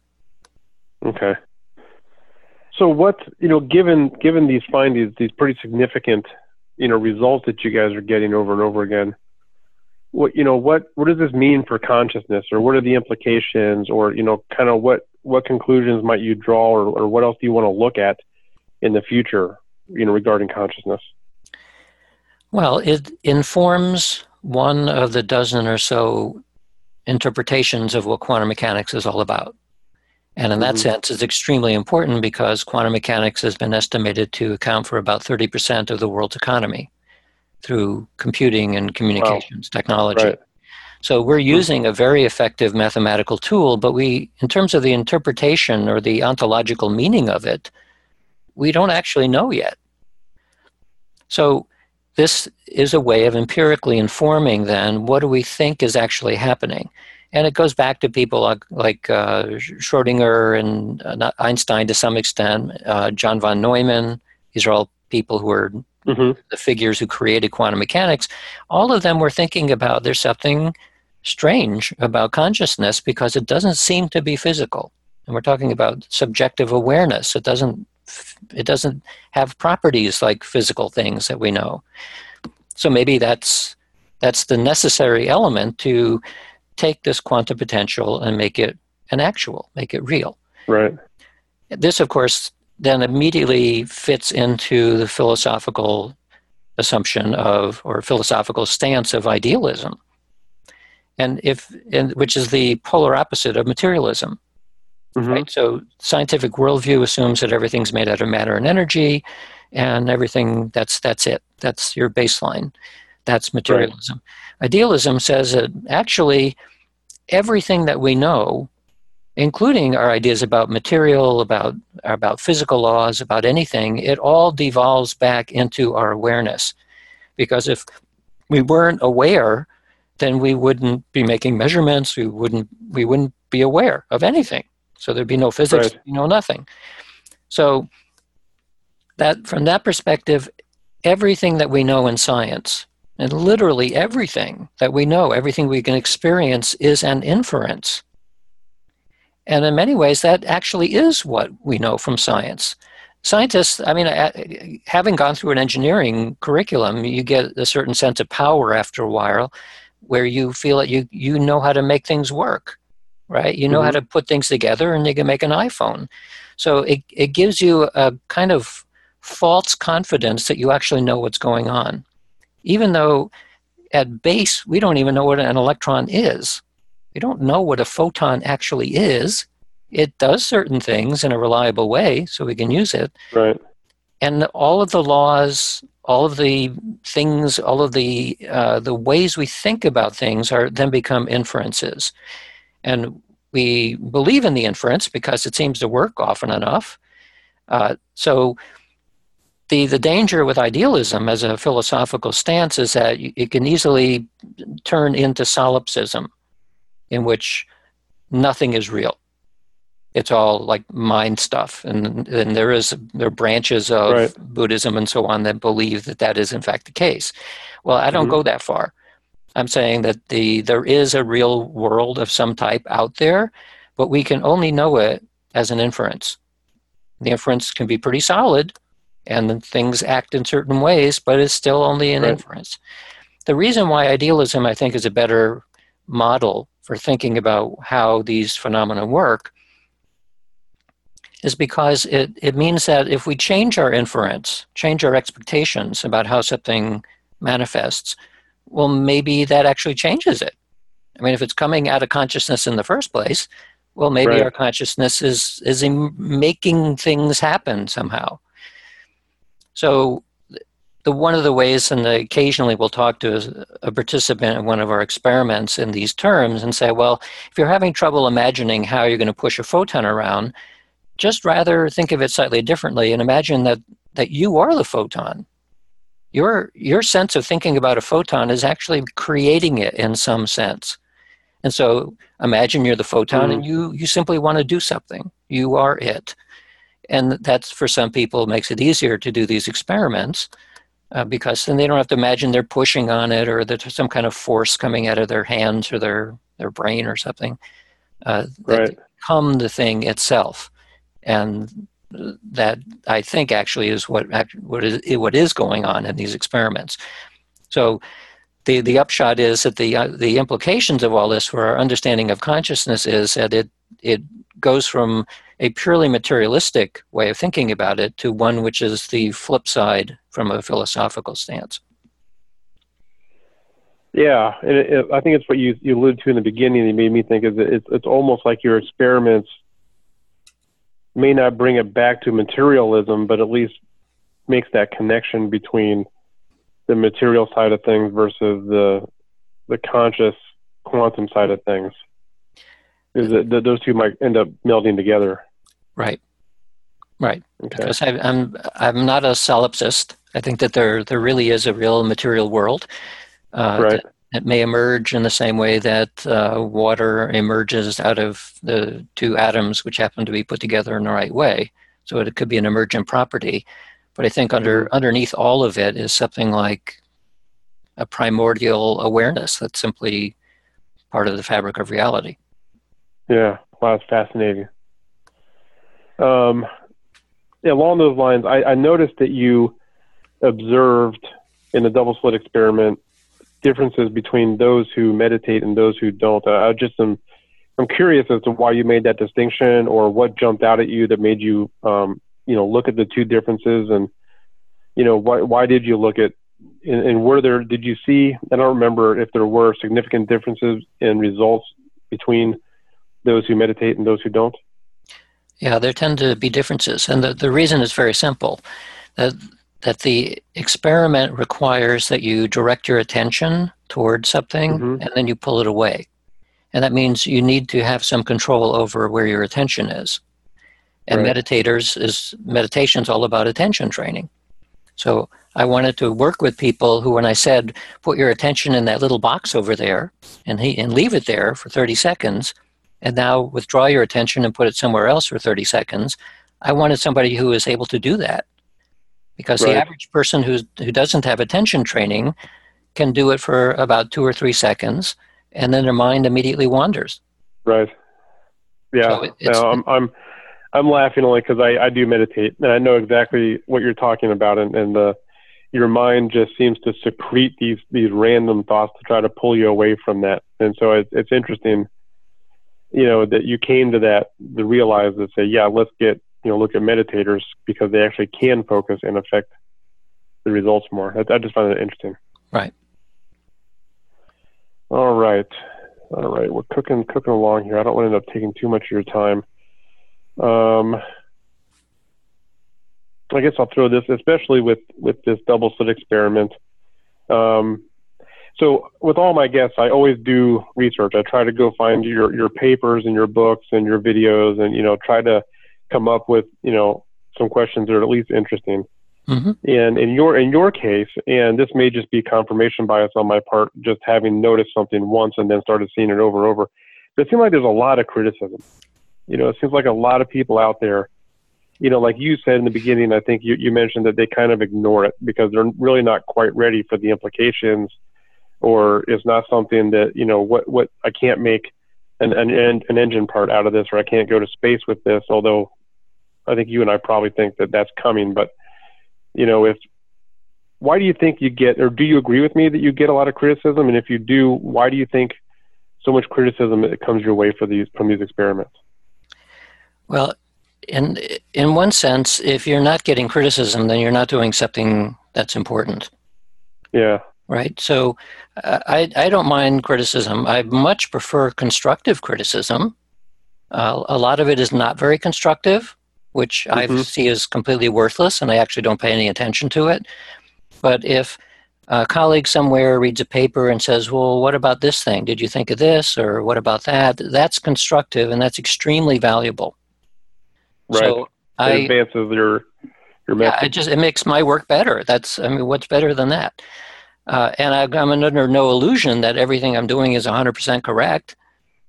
Okay. So what you know, given given these findings, these pretty significant, you know, results that you guys are getting over and over again, what you know, what what does this mean for consciousness, or what are the implications, or you know, kind of what what conclusions might you draw, or, or what else do you want to look at in the future, you know, regarding consciousness? Well, it informs one of the dozen or so interpretations of what quantum mechanics is all about. And in that Mhm. sense, it's extremely important because quantum mechanics has been estimated to account for about 30% of the world's economy through computing and communications technology. Right. So we're using a very effective mathematical tool, but we, in terms of the interpretation or the ontological meaning of it, we don't actually know yet. So this is a way of empirically informing then what do we think is actually happening. And it goes back to people like, like uh, Schrodinger and uh, Einstein to some extent, uh, John von Neumann. These are all people who are hmm the figures who created quantum mechanics, all of them were thinking about there's something strange about consciousness because it doesn't seem to be physical. And we're talking about subjective awareness. It doesn't it doesn't have properties like physical things that we know. So maybe that's that's the necessary element to take this quantum potential and make it an actual, make it real. Right. This, of course, then immediately fits into the philosophical assumption of or philosophical stance of idealism. And if and which is the polar opposite of materialism. Hmm right? So scientific worldview assumes that everything's made out of matter and energy and everything that's that's it. That's your baseline. That's materialism. Idealism says that actually everything that we know including our ideas about material about about physical laws about anything it all devolves back into our awareness. Because if we weren't aware then we wouldn't be making measurements we wouldn't we wouldn't be aware of anything. So there'd be no physics Right. you know nothing. So that from that perspective everything that we know in science and literally everything that we know everything we can experience is an inference. And in many ways that actually is what we know from science. Scientists i mean having gone through an engineering curriculum you get a certain sense of power after a while where you feel that you you know how to make things work right? You know how Mhm. to put things together and you can make an iphone. So it, it gives you a kind of false confidence that you actually know what's going on even though at base we don't even know what an electron is. We don't know what a photon actually is. It does certain things in a reliable way so we can use it. Right. and all of the laws all of the things all of the uh, the ways we think about things are then become inferences. And we believe in the inference because it seems to work often enough. Uh, so the the danger with idealism as a philosophical stance is that it can easily turn into solipsism in which nothing is real. It's all like mind stuff. And and there is there are branches of Right. buddhism and so on that believe that that is in fact the case. Well i don't Mhm. go that far. I'm saying that the there is a real world of some type out there but we can only know it as an inference. The inference can be pretty solid and then things act in certain ways but it's still only an Right. inference the reason why idealism i think is a better model for thinking about how these phenomena work is because it, it means that if we change our inference, change our expectations about how something manifests, well, maybe that actually changes it. I mean, if it's coming out of consciousness in the first place, well, maybe Right. our consciousness is is in making things happen somehow. So, the one of the ways, and occasionally we'll talk to a participant in one of our experiments in these terms and say, well, if you're having trouble imagining how you're going to push a photon around, just rather think of it slightly differently and imagine that that you are the photon. Your your sense of thinking about a photon is actually creating it in some sense. And so imagine you're the photon and mm. you you simply want to do something. You are it. And that's for some people makes it easier to do these experiments uh, because then they don't have to imagine they're pushing on it or there's some kind of force coming out of their hands or their, their brain or something. Uh, they Right. become the thing itself. And that I think actually is what what is what is going on in these experiments. So the the upshot is that the uh, the implications of all this for our understanding of consciousness is that it it goes from a purely materialistic way of thinking about it to one which is the flip side from a philosophical stance. Yeah, and it, it, I think it's what you you alluded to in the beginning. That made me think is it's it's almost like your experiments may not bring it back to materialism, but at least makes that connection between the material side of things versus the the conscious quantum side of things. Is that those two might end up melding together? Right. Right. Okay. Because I, I'm I'm not a solipsist. I think that there there really is a real material world. Uh, Right. that, that may emerge in the same way that uh, water emerges out of the two atoms which happen to be put together in the right way. So it could be an emergent property. But I think under underneath all of it is something like a primordial awareness that's simply part of the fabric of reality. Yeah, wow, it's fascinating. Um, along those lines, I, I noticed that you observed in the double slit experiment differences between those who meditate and those who don't. Uh, I just am, I'm curious as to why you made that distinction, or what jumped out at you that made you, um, you know, look at the two differences, and you know, why why did you look at, and, and were there did you see? I don't remember if there were significant differences in results between those who meditate and those who don't. Yeah, there tend to be differences, and the, the reason is very simple. That that the experiment requires that you direct your attention towards something Mhm. and then you pull it away. And that means you need to have some control over where your attention is. And Right. meditators is meditation's all about attention training. So I wanted to work with people who when I said put your attention in that little box over there and he and leave it there for 30 seconds and now withdraw your attention and put it somewhere else for 30 seconds, I wanted somebody who is able to do that. Because Right. the average person who's, who doesn't have attention training can do it for about two or three seconds, and then their mind immediately wanders. Right. Yeah. So it- no, I'm I'm I'm laughing only because I I do meditate and I know exactly what you're talking about and and the your mind just seems to secrete these these random thoughts to try to pull you away from that and so it's it's interesting you know that you came to that to realize that say yeah let's get you know look at meditators because they actually can focus and affect the results more. I, I just find that interesting. Right. all right. All right. We're cooking cooking along here. I don't want to end up taking too much of your time. Um, I guess I'll throw this, especially with with this double slit experiment. Um, so with all my guests, I always do research. I try to go find your your papers and your books and your videos, and you know try to come up with you know some questions that are at least interesting. hmm And in your in your case, and this may just be confirmation bias on my part, just having noticed something once and then started seeing it over and over. But it seems like there's a lot of criticism. You know, it seems like a lot of people out there, you know, like you said in the beginning, I think you, you mentioned that they kind of ignore it because they're really not quite ready for the implications or it's not something that, you know, what, what I can't make an, an, an engine part out of this or I can't go to space with this, although I think you and I probably think that that's coming. But, you know, if, why do you think you get, or do you agree with me that you get a lot of criticism? And if you do, why do you think so much criticism that comes your way for these, from these experiments? Well, in in one sense, if you're not getting criticism, then you're not doing something that's important. Yeah. Right? So uh, I, I don't mind criticism. I much prefer constructive criticism. Uh, a lot of it is not very constructive, which mm-hmm. I see as completely worthless, and I actually don't pay any attention to it. But if a colleague somewhere reads a paper and says, Well, what about this thing? Did you think of this? Or what about that? That's constructive and that's extremely valuable. Right. So it I, advances your your method. Yeah, it just it makes my work better. That's I mean, what's better than that? Uh, and I, am under no illusion that everything I'm doing is 100% correct.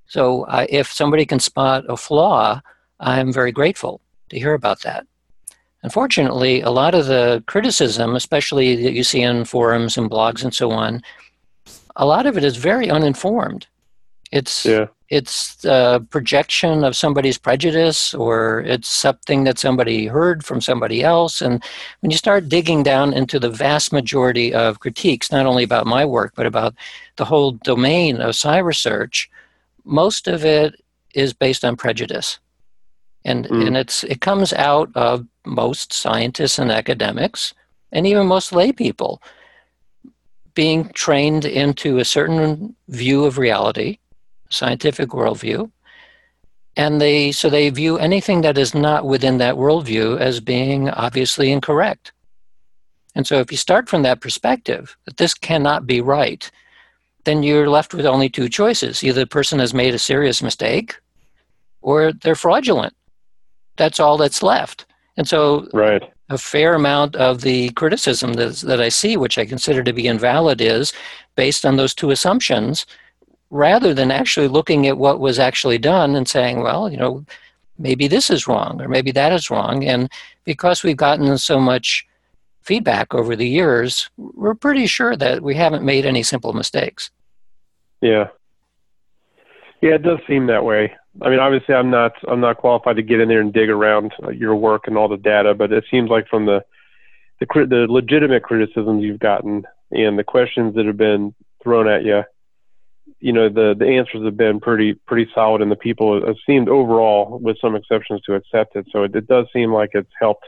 So uh, if somebody can spot a flaw, I'm very grateful to hear about that. Unfortunately, a lot of the criticism, especially that you see in forums and blogs and so on, a lot of it is very uninformed. It's yeah. It's a projection of somebody's prejudice, or it's something that somebody heard from somebody else. And when you start digging down into the vast majority of critiques, not only about my work but about the whole domain of psi research, most of it is based on prejudice and mm. and it's it comes out of most scientists and academics and even most lay people being trained into a certain view of reality scientific worldview and they so they view anything that is not within that worldview as being obviously incorrect and so if you start from that perspective that this cannot be right then you're left with only two choices either the person has made a serious mistake or they're fraudulent that's all that's left. And so, right. a fair amount of the criticism that, that I see, which I consider to be invalid, is based on those two assumptions rather than actually looking at what was actually done and saying, well, you know, maybe this is wrong or maybe that is wrong. And because we've gotten so much feedback over the years, we're pretty sure that we haven't made any simple mistakes. Yeah. Yeah, it does seem that way. I mean, obviously, I'm not I'm not qualified to get in there and dig around uh, your work and all the data, but it seems like from the the, the legitimate criticisms you've gotten and the questions that have been thrown at you, you know, the the answers have been pretty pretty solid, and the people have seemed overall, with some exceptions, to accept it. So it, it does seem like it's helped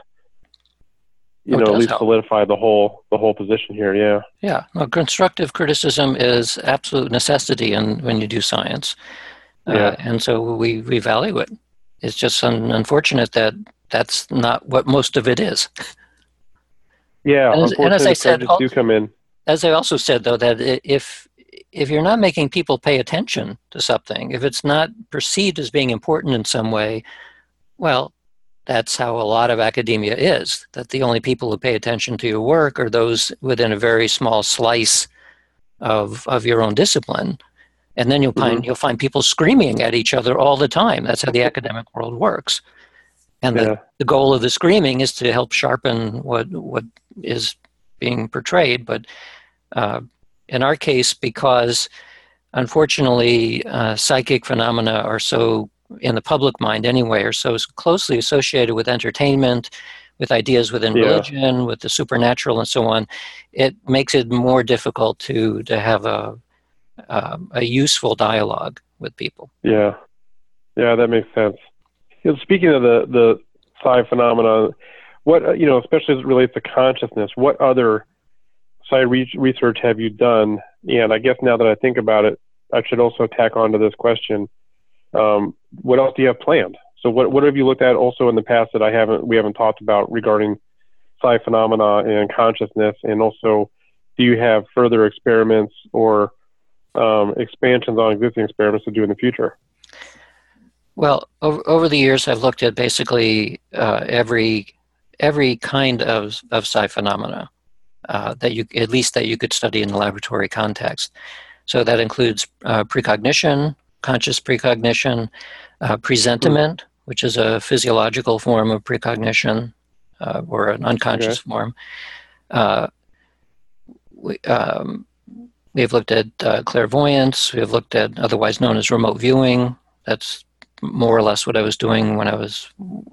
you oh, know, at least help. solidify the whole the whole position here. Yeah. Yeah. Well, constructive criticism is absolute necessity in when you do science. Uh, yeah. Uh, and so we, we value it. It's just un- unfortunate that that's not what most of it is. Yeah, and as, and as I said, do come in. As I also said, though, that if if you're not making people pay attention to something, if it's not perceived as being important in some way, well, that's how a lot of academia is. That the only people who pay attention to your work are those within a very small slice of of your own discipline and then you'll find mm-hmm. you'll find people screaming at each other all the time that's how the academic world works and yeah. the, the goal of the screaming is to help sharpen what what is being portrayed but uh, in our case because unfortunately uh, psychic phenomena are so in the public mind anyway are so closely associated with entertainment with ideas within yeah. religion with the supernatural and so on it makes it more difficult to to have a um, a useful dialogue with people. Yeah, yeah, that makes sense. You know, speaking of the the psi phenomena, what uh, you know, especially as it relates to consciousness, what other psi re- research have you done? And I guess now that I think about it, I should also tack on to this question: um, What else do you have planned? So, what what have you looked at also in the past that I haven't we haven't talked about regarding psi phenomena and consciousness, and also do you have further experiments or um, expansions on existing experiments to do in the future? Well, over, over the years, I've looked at basically uh, every every kind of of psi phenomena uh, that you at least that you could study in the laboratory context. So that includes uh, precognition, conscious precognition, uh, presentiment, mm. which is a physiological form of precognition uh, or an unconscious okay. form. Uh, we, um, we have looked at uh, clairvoyance. We have looked at otherwise known as remote viewing. That's more or less what I was doing when I was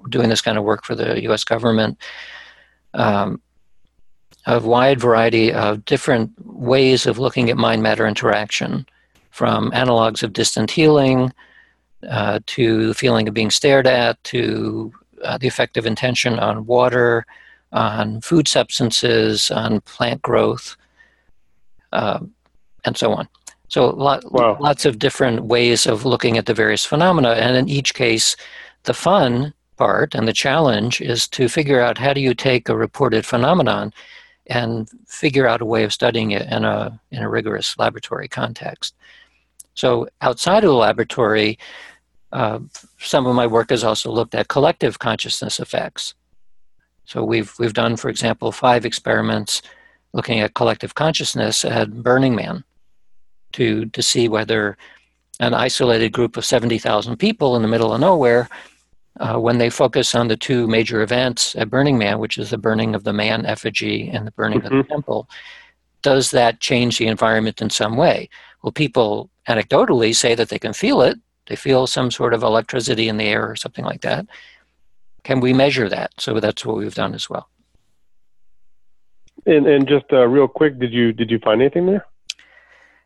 doing this kind of work for the U.S. government. Um, a wide variety of different ways of looking at mind matter interaction, from analogs of distant healing uh, to the feeling of being stared at to uh, the effect of intention on water, on food substances, on plant growth uh, and so on. So lot, Wow. lots of different ways of looking at the various phenomena, and in each case, the fun part and the challenge is to figure out how do you take a reported phenomenon and figure out a way of studying it in a in a rigorous laboratory context. So outside of the laboratory, uh, some of my work has also looked at collective consciousness effects. So we've we've done, for example, five experiments looking at collective consciousness at Burning Man to to see whether an isolated group of seventy thousand people in the middle of nowhere, uh, when they focus on the two major events at Burning Man, which is the burning of the man effigy and the burning of the temple, does that change the environment in some way? Well, people anecdotally say that they can feel it. They feel some sort of electricity in the air or something like that. Can we measure that? So that's what we've done as well. And and just uh, real quick, did you did you find anything there?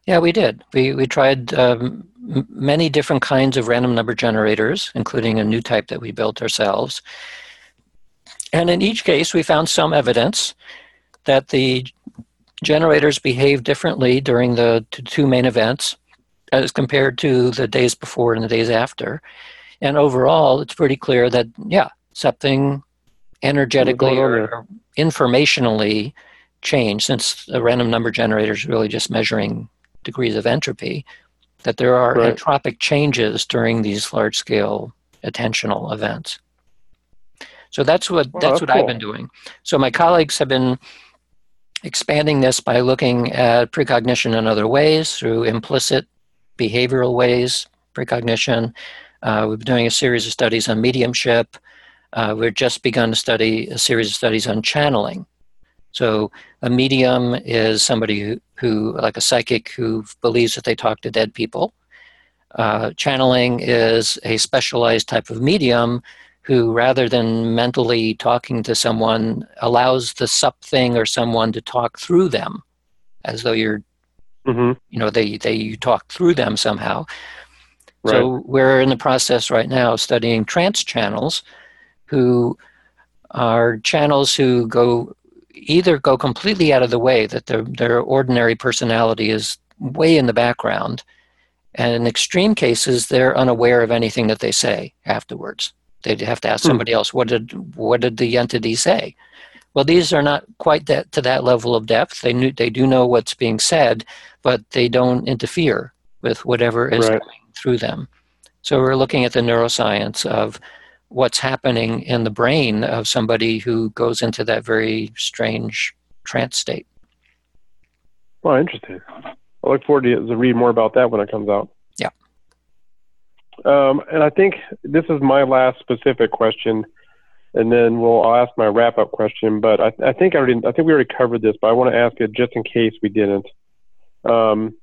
Yeah, we did. We we tried um, m- many different kinds of random number generators, including a new type that we built ourselves. And in each case, we found some evidence that the generators behave differently during the t- two main events as compared to the days before and the days after. And overall, it's pretty clear that, yeah, something energetically or, or informationally changed, since a random number generator is really just measuring degrees of entropy, that there are Right. entropic changes during these large scale attentional events. So that's what Wow, that's that's what I've been doing. So my colleagues have been expanding this by looking at precognition in other ways through implicit behavioral ways, precognition. Uh, we've been doing a series of studies on mediumship. Uh, we've just begun to study a series of studies on channeling. So a medium is somebody who, who like a psychic who believes that they talk to dead people. Uh, channeling is a specialized type of medium who, rather than mentally talking to someone, allows the something or someone to talk through them, as though you're, Mm-hmm. you know, they they you talk through them somehow. Right. So we're in the process right now of studying trance channels, who are channels who go either go completely out of the way that their their ordinary personality is way in the background, and in extreme cases they're unaware of anything that they say afterwards. They'd have to ask Hmm. somebody else what did what did the entity say. Well, these are not quite that to that level of depth. They knew they do know what's being said, but they don't interfere with whatever is Right. coming through them. So we're looking at the neuroscience of what's happening in the brain of somebody who goes into that very strange trance state. Well, interesting. I look forward to, to read more about that when it comes out. Yeah. Um, and I think this is my last specific question, and then we'll I'll ask my wrap up question. But I, I think I already I think we already covered this, but I want to ask it just in case we didn't. Um,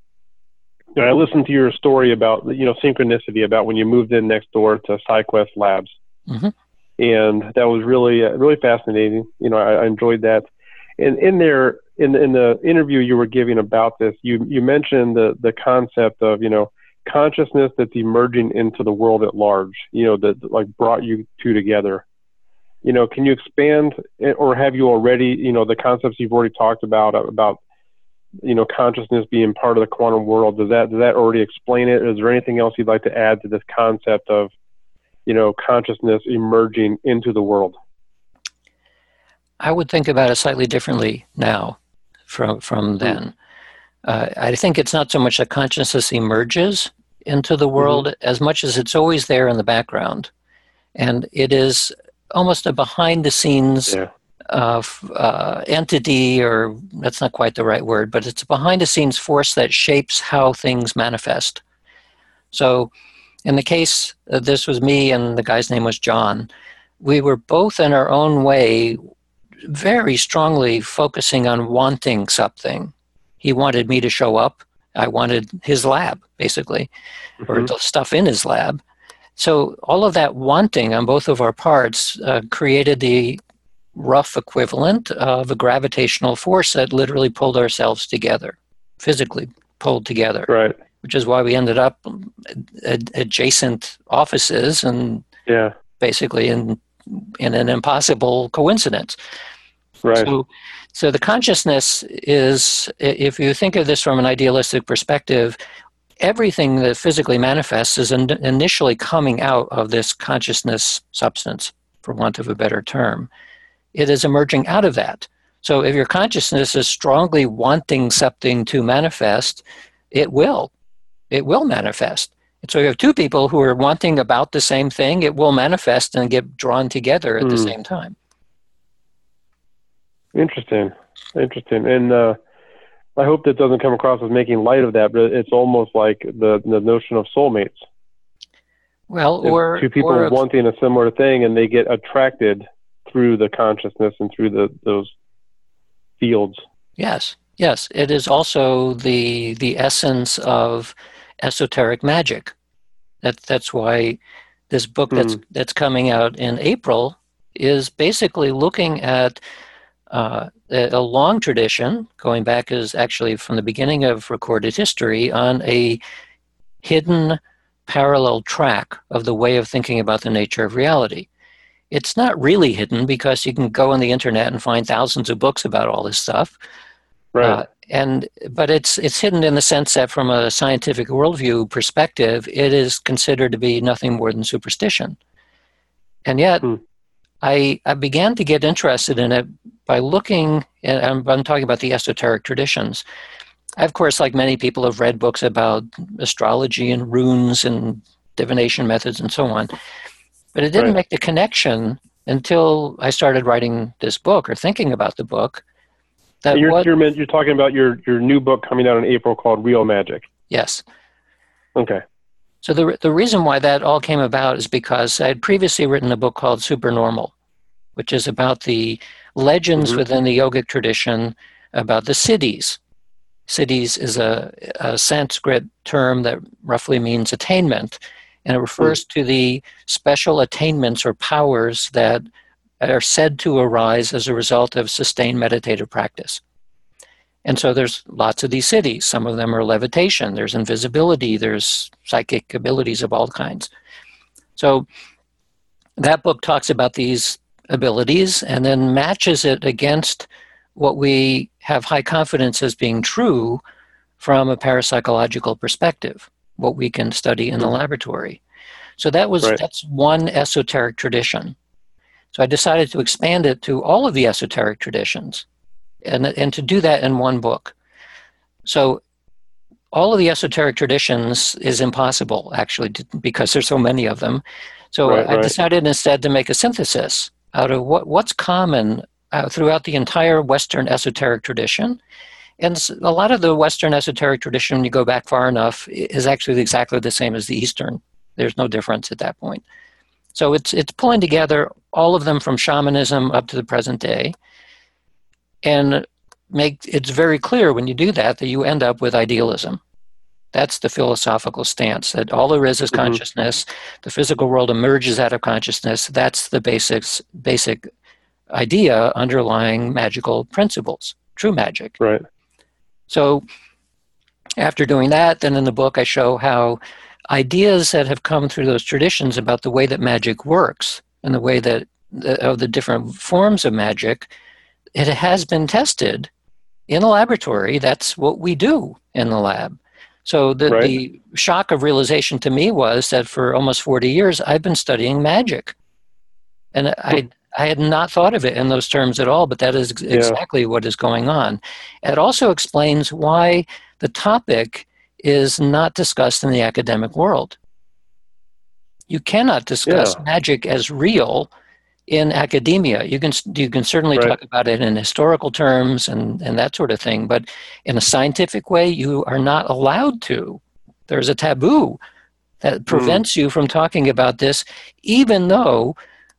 I listened to your story about you know synchronicity about when you moved in next door to SciQuest Labs, Mhm. and that was really uh, really fascinating. You know, I, I enjoyed that. And in there, in in the interview you were giving about this, you you mentioned the the concept of you know consciousness that's emerging into the world at large. You know, that like brought you two together. You know, can you expand, eh, or have you already? You know, the concepts you've already talked about about you know consciousness being part of the quantum world. Does that does that already explain it? Is there anything else you'd like to add to this concept of you know consciousness emerging into the world? I would think about it slightly differently now from from then. Uh, I think it's not so much that consciousness emerges into the world as much as it's always there in the background, and it is almost a behind the scenes Yeah. of uh, entity, or that's not quite the right word, but it's a behind the scenes force that shapes how things manifest. So, in the case, uh, this was me and the guy's name was John. We were both in our own way very strongly focusing on wanting something. He wanted me to show up. I wanted his lab, basically, or Mhm. the stuff in his lab. So all of that wanting on both of our parts uh, created the rough equivalent of a gravitational force that literally pulled ourselves together, physically pulled together, Right. Which is why we ended up ad- adjacent offices and Yeah. basically in in an impossible coincidence. Right. So, so the consciousness is, if you think of this from an idealistic perspective, everything that physically manifests is in, initially coming out of this consciousness substance, for want of a better term. It is emerging out of that. So if your consciousness is strongly wanting something to manifest, it will. It will manifest. And so you have two people who are wanting about the same thing, it will manifest and get drawn together at mm. the hmm. same time. Interesting. Interesting. And uh, I hope that doesn't come across as making light of that, but it's almost like the, the notion of soulmates. Well, or two people or, wanting a similar thing and they get attracted through the consciousness and through the those fields. Yes, yes. It is also the the essence of esoteric magic. That that's why this book that's mm. that's coming out in April is basically looking at uh, a long tradition going back is actually from the beginning of recorded history on a hidden parallel track of the way of thinking about the nature of reality. It's not really hidden because you can go on the internet and find thousands of books about all this stuff. Right. Uh, and but it's it's hidden in the sense that from a scientific worldview perspective, it is considered to be nothing more than superstition. And yet, hmm. I, I began to get interested in it by looking, and I'm, I'm talking about the esoteric traditions. I, of course, like many people, have read books about astrology and runes and divination methods and so on. But it didn't right. make the connection until I started writing this book or thinking about the book. That you're, what, you're, you're talking about your, your new book coming out in April called Real Magic. Yes. Okay. So the, the reason why that all came about is because I had previously written a book called Supernormal, which is about the legends mm-hmm. within the yogic tradition about the siddhis. Siddhis is a, a Sanskrit term that roughly means attainment and it refers to the special attainments or powers that are said to arise as a result of sustained meditative practice. And so there's lots of these siddhis. Some of them are levitation, there's invisibility, there's psychic abilities of all kinds. So that book talks about these abilities and then matches it against what we have high confidence as being true from a parapsychological perspective what we can study in the laboratory. So that was right. that's one esoteric tradition. So I decided to expand it to all of the esoteric traditions, and and to do that in one book. So all of the esoteric traditions is impossible actually to, because there's so many of them. So right, I right. decided instead to make a synthesis out of what what's common uh, throughout the entire Western esoteric tradition and a lot of the Western esoteric tradition, when you go back far enough, is actually exactly the same as the Eastern. There's no difference at that point. So it's it's pulling together all of them from shamanism up to the present day, and make it's very clear when you do that that you end up with idealism. That's the philosophical stance that all there is is mm-hmm. consciousness. The physical world emerges out of consciousness. That's the basics basic idea underlying magical principles, true magic. Right. So after doing that, then in the book I show how ideas that have come through those traditions about the way that magic works and the way that the, of the different forms of magic, it has been tested in a laboratory. That's what we do in the lab. So the, right. the shock of realization to me was that for almost 40 years I've been studying magic. And I I had not thought of it in those terms at all, but that is yeah. exactly what is going on. It also explains why the topic is not discussed in the academic world. You cannot discuss yeah. magic as real in academia. You can you can certainly right. talk about it in historical terms and, and that sort of thing, but in a scientific way, you are not allowed to. There's a taboo that hmm. prevents mm. you from talking about this, even though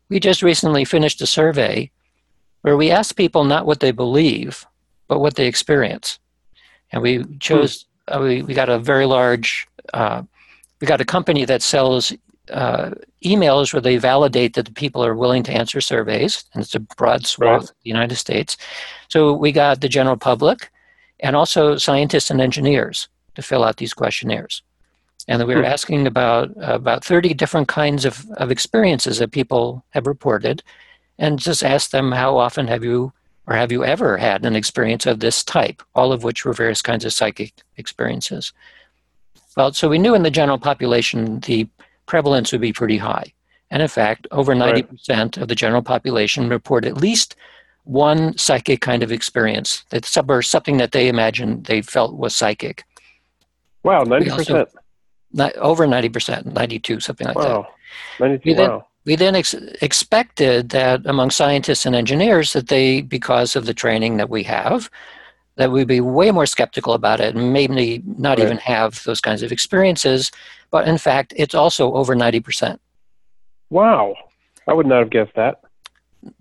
we just recently finished a survey where we asked people not what they believe, but what they experience. And we chose, uh, we, we got a very large, uh, we got a company that sells uh, emails where they validate that the people are willing to answer surveys, and it's a broad swath right. of the United States. So we got the general public and also scientists and engineers to fill out these questionnaires and we were hmm. asking about about 30 different kinds of, of experiences that people have reported and just asked them how often have you or have you ever had an experience of this type, all of which were various kinds of psychic experiences? Well, so we knew in the general population the prevalence would be pretty high. And in fact, over 90% right. of the general population report at least one psychic kind of experience, that or something that they imagined they felt was psychic. Wow, 90%. Also, over 90%, 92, something like wow. that. 92, we then, wow. We then ex- expected that among scientists and engineers that they, because of the training that we have, that we'd be way more skeptical about it and maybe not right. even have those kinds of experiences. But in fact, it's also over 90%. Wow. I would not have guessed that.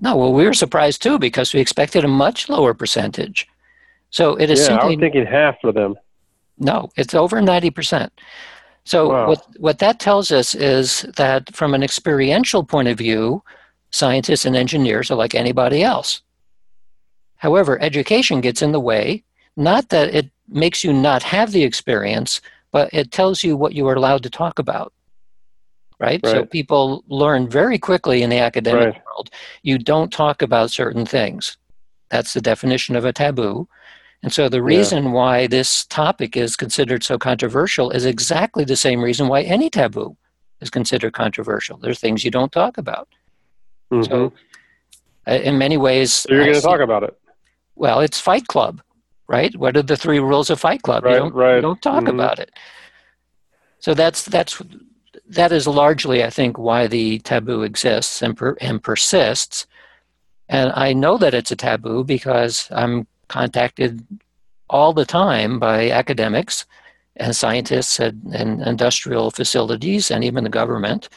No, well, we were surprised too because we expected a much lower percentage. So it is yeah, simply. I was thinking half for them. No, it's over 90%. So wow. what, what that tells us is that from an experiential point of view, scientists and engineers are like anybody else. However, education gets in the way, not that it makes you not have the experience, but it tells you what you are allowed to talk about. Right? right. So people learn very quickly in the academic right. world. You don't talk about certain things. That's the definition of a taboo. And so the reason yeah. why this topic is considered so controversial is exactly the same reason why any taboo is considered controversial. There are things you don't talk about. Mm-hmm. So, uh, in many ways, so you're going to talk about it. Well, it's Fight Club, right? What are the three rules of Fight Club? Right, you don't, right. You don't talk mm-hmm. about it. So that's that's that is largely, I think, why the taboo exists and per, and persists. And I know that it's a taboo because I'm contacted all the time by academics and scientists and, and industrial facilities and even the government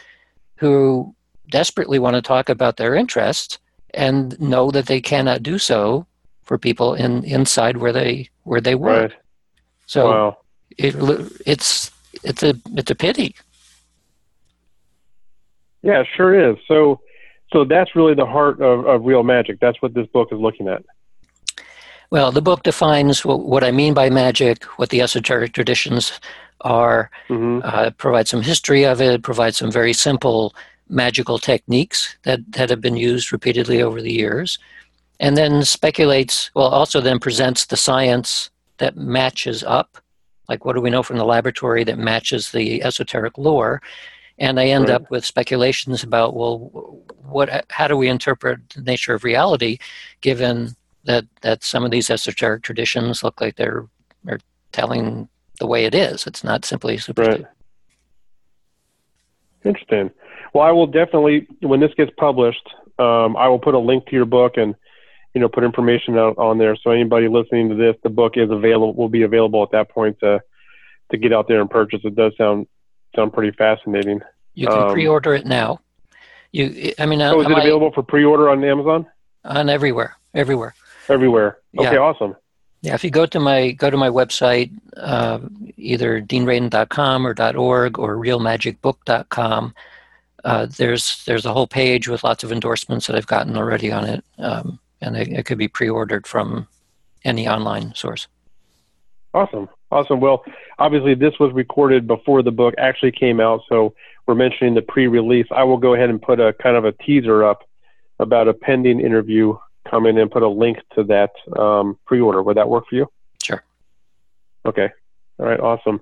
who desperately want to talk about their interests and know that they cannot do so for people in inside where they where they work. Right. So wow. it, it's it's a it's a pity. Yeah, it sure is. So so that's really the heart of, of real magic. That's what this book is looking at. Well, the book defines what, what I mean by magic, what the esoteric traditions are, mm-hmm. uh, provides some history of it, provides some very simple magical techniques that, that have been used repeatedly over the years, and then speculates, well, also then presents the science that matches up. Like, what do we know from the laboratory that matches the esoteric lore? And I end right. up with speculations about, well, what, how do we interpret the nature of reality given that that some of these esoteric traditions look like they're are telling the way it is. It's not simply superstition. Right. Interesting. Well, I will definitely when this gets published, um, I will put a link to your book and you know put information out on there. So anybody listening to this, the book is available. Will be available at that point to to get out there and purchase. It does sound sound pretty fascinating. You can um, pre-order it now. You, I mean, oh, is it available I, for pre-order on Amazon? On everywhere, everywhere everywhere. Okay, yeah. awesome. Yeah, if you go to my go to my website, uh, either deanradin.com or .org or realmagicbook.com, uh, there's there's a whole page with lots of endorsements that I've gotten already on it, um, and it, it could be pre-ordered from any online source. Awesome, awesome. Well, obviously this was recorded before the book actually came out, so we're mentioning the pre-release. I will go ahead and put a kind of a teaser up about a pending interview come in and put a link to that um, pre-order. Would that work for you? Sure. Okay. All right. Awesome.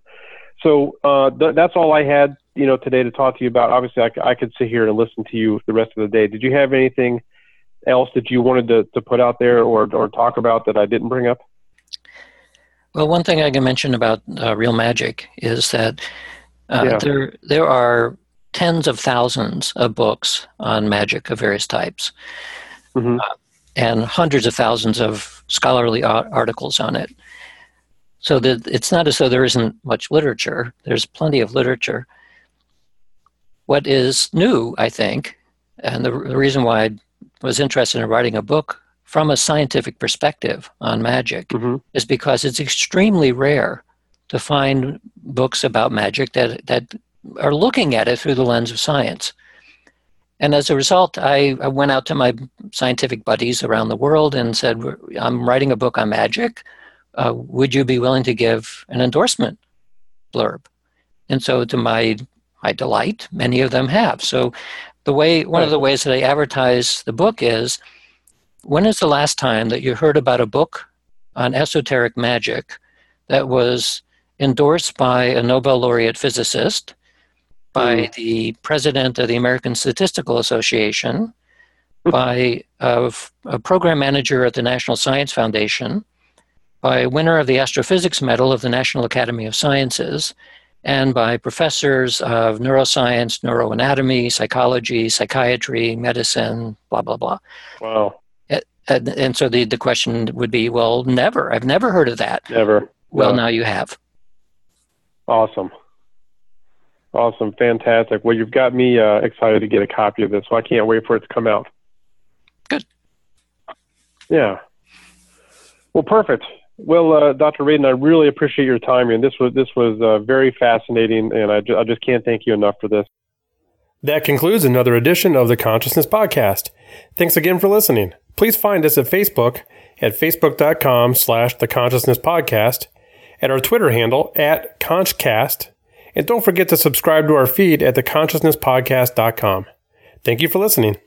So uh, th- that's all I had, you know, today to talk to you about. Obviously, I, c- I could sit here and listen to you the rest of the day. Did you have anything else that you wanted to, to put out there or, or talk about that I didn't bring up? Well, one thing I can mention about uh, real magic is that uh, yeah. there there are tens of thousands of books on magic of various types. Mm-hmm. Uh, and hundreds of thousands of scholarly articles on it. So that it's not as though there isn't much literature. There's plenty of literature. What is new, I think, and the, the reason why I was interested in writing a book from a scientific perspective on magic mm-hmm. is because it's extremely rare to find books about magic that, that are looking at it through the lens of science. And as a result, I, I, went out to my scientific buddies around the world and said, I'm writing a book on magic. Uh, would you be willing to give an endorsement blurb? And so, to my, my delight, many of them have. So, the way one of the ways that I advertise the book is When is the last time that you heard about a book on esoteric magic that was endorsed by a Nobel laureate physicist, by mm. the president of the American Statistical Association, by a, a, program manager at the National Science Foundation, by a winner of the Astrophysics Medal of the National Academy of Sciences, and by professors of neuroscience, neuroanatomy, psychology, psychiatry, medicine, blah, blah, blah. Wow. And, and so the, the question would be well, never. I've never heard of that. Never. Well, no. now you have. Awesome. Awesome. Fantastic. Well, you've got me uh, excited to get a copy of this, so I can't wait for it to come out. Good. Yeah. Well, perfect. Well, uh, Dr. Radin, I really appreciate your time, and this was this was uh, very fascinating, and I, ju- I just can't thank you enough for this. That concludes another edition of the Consciousness Podcast. Thanks again for listening. Please find us at Facebook at facebook.com slash the consciousness podcast, at our Twitter handle at conchcast, and don't forget to subscribe to our feed at theconsciousnesspodcast.com. Thank you for listening.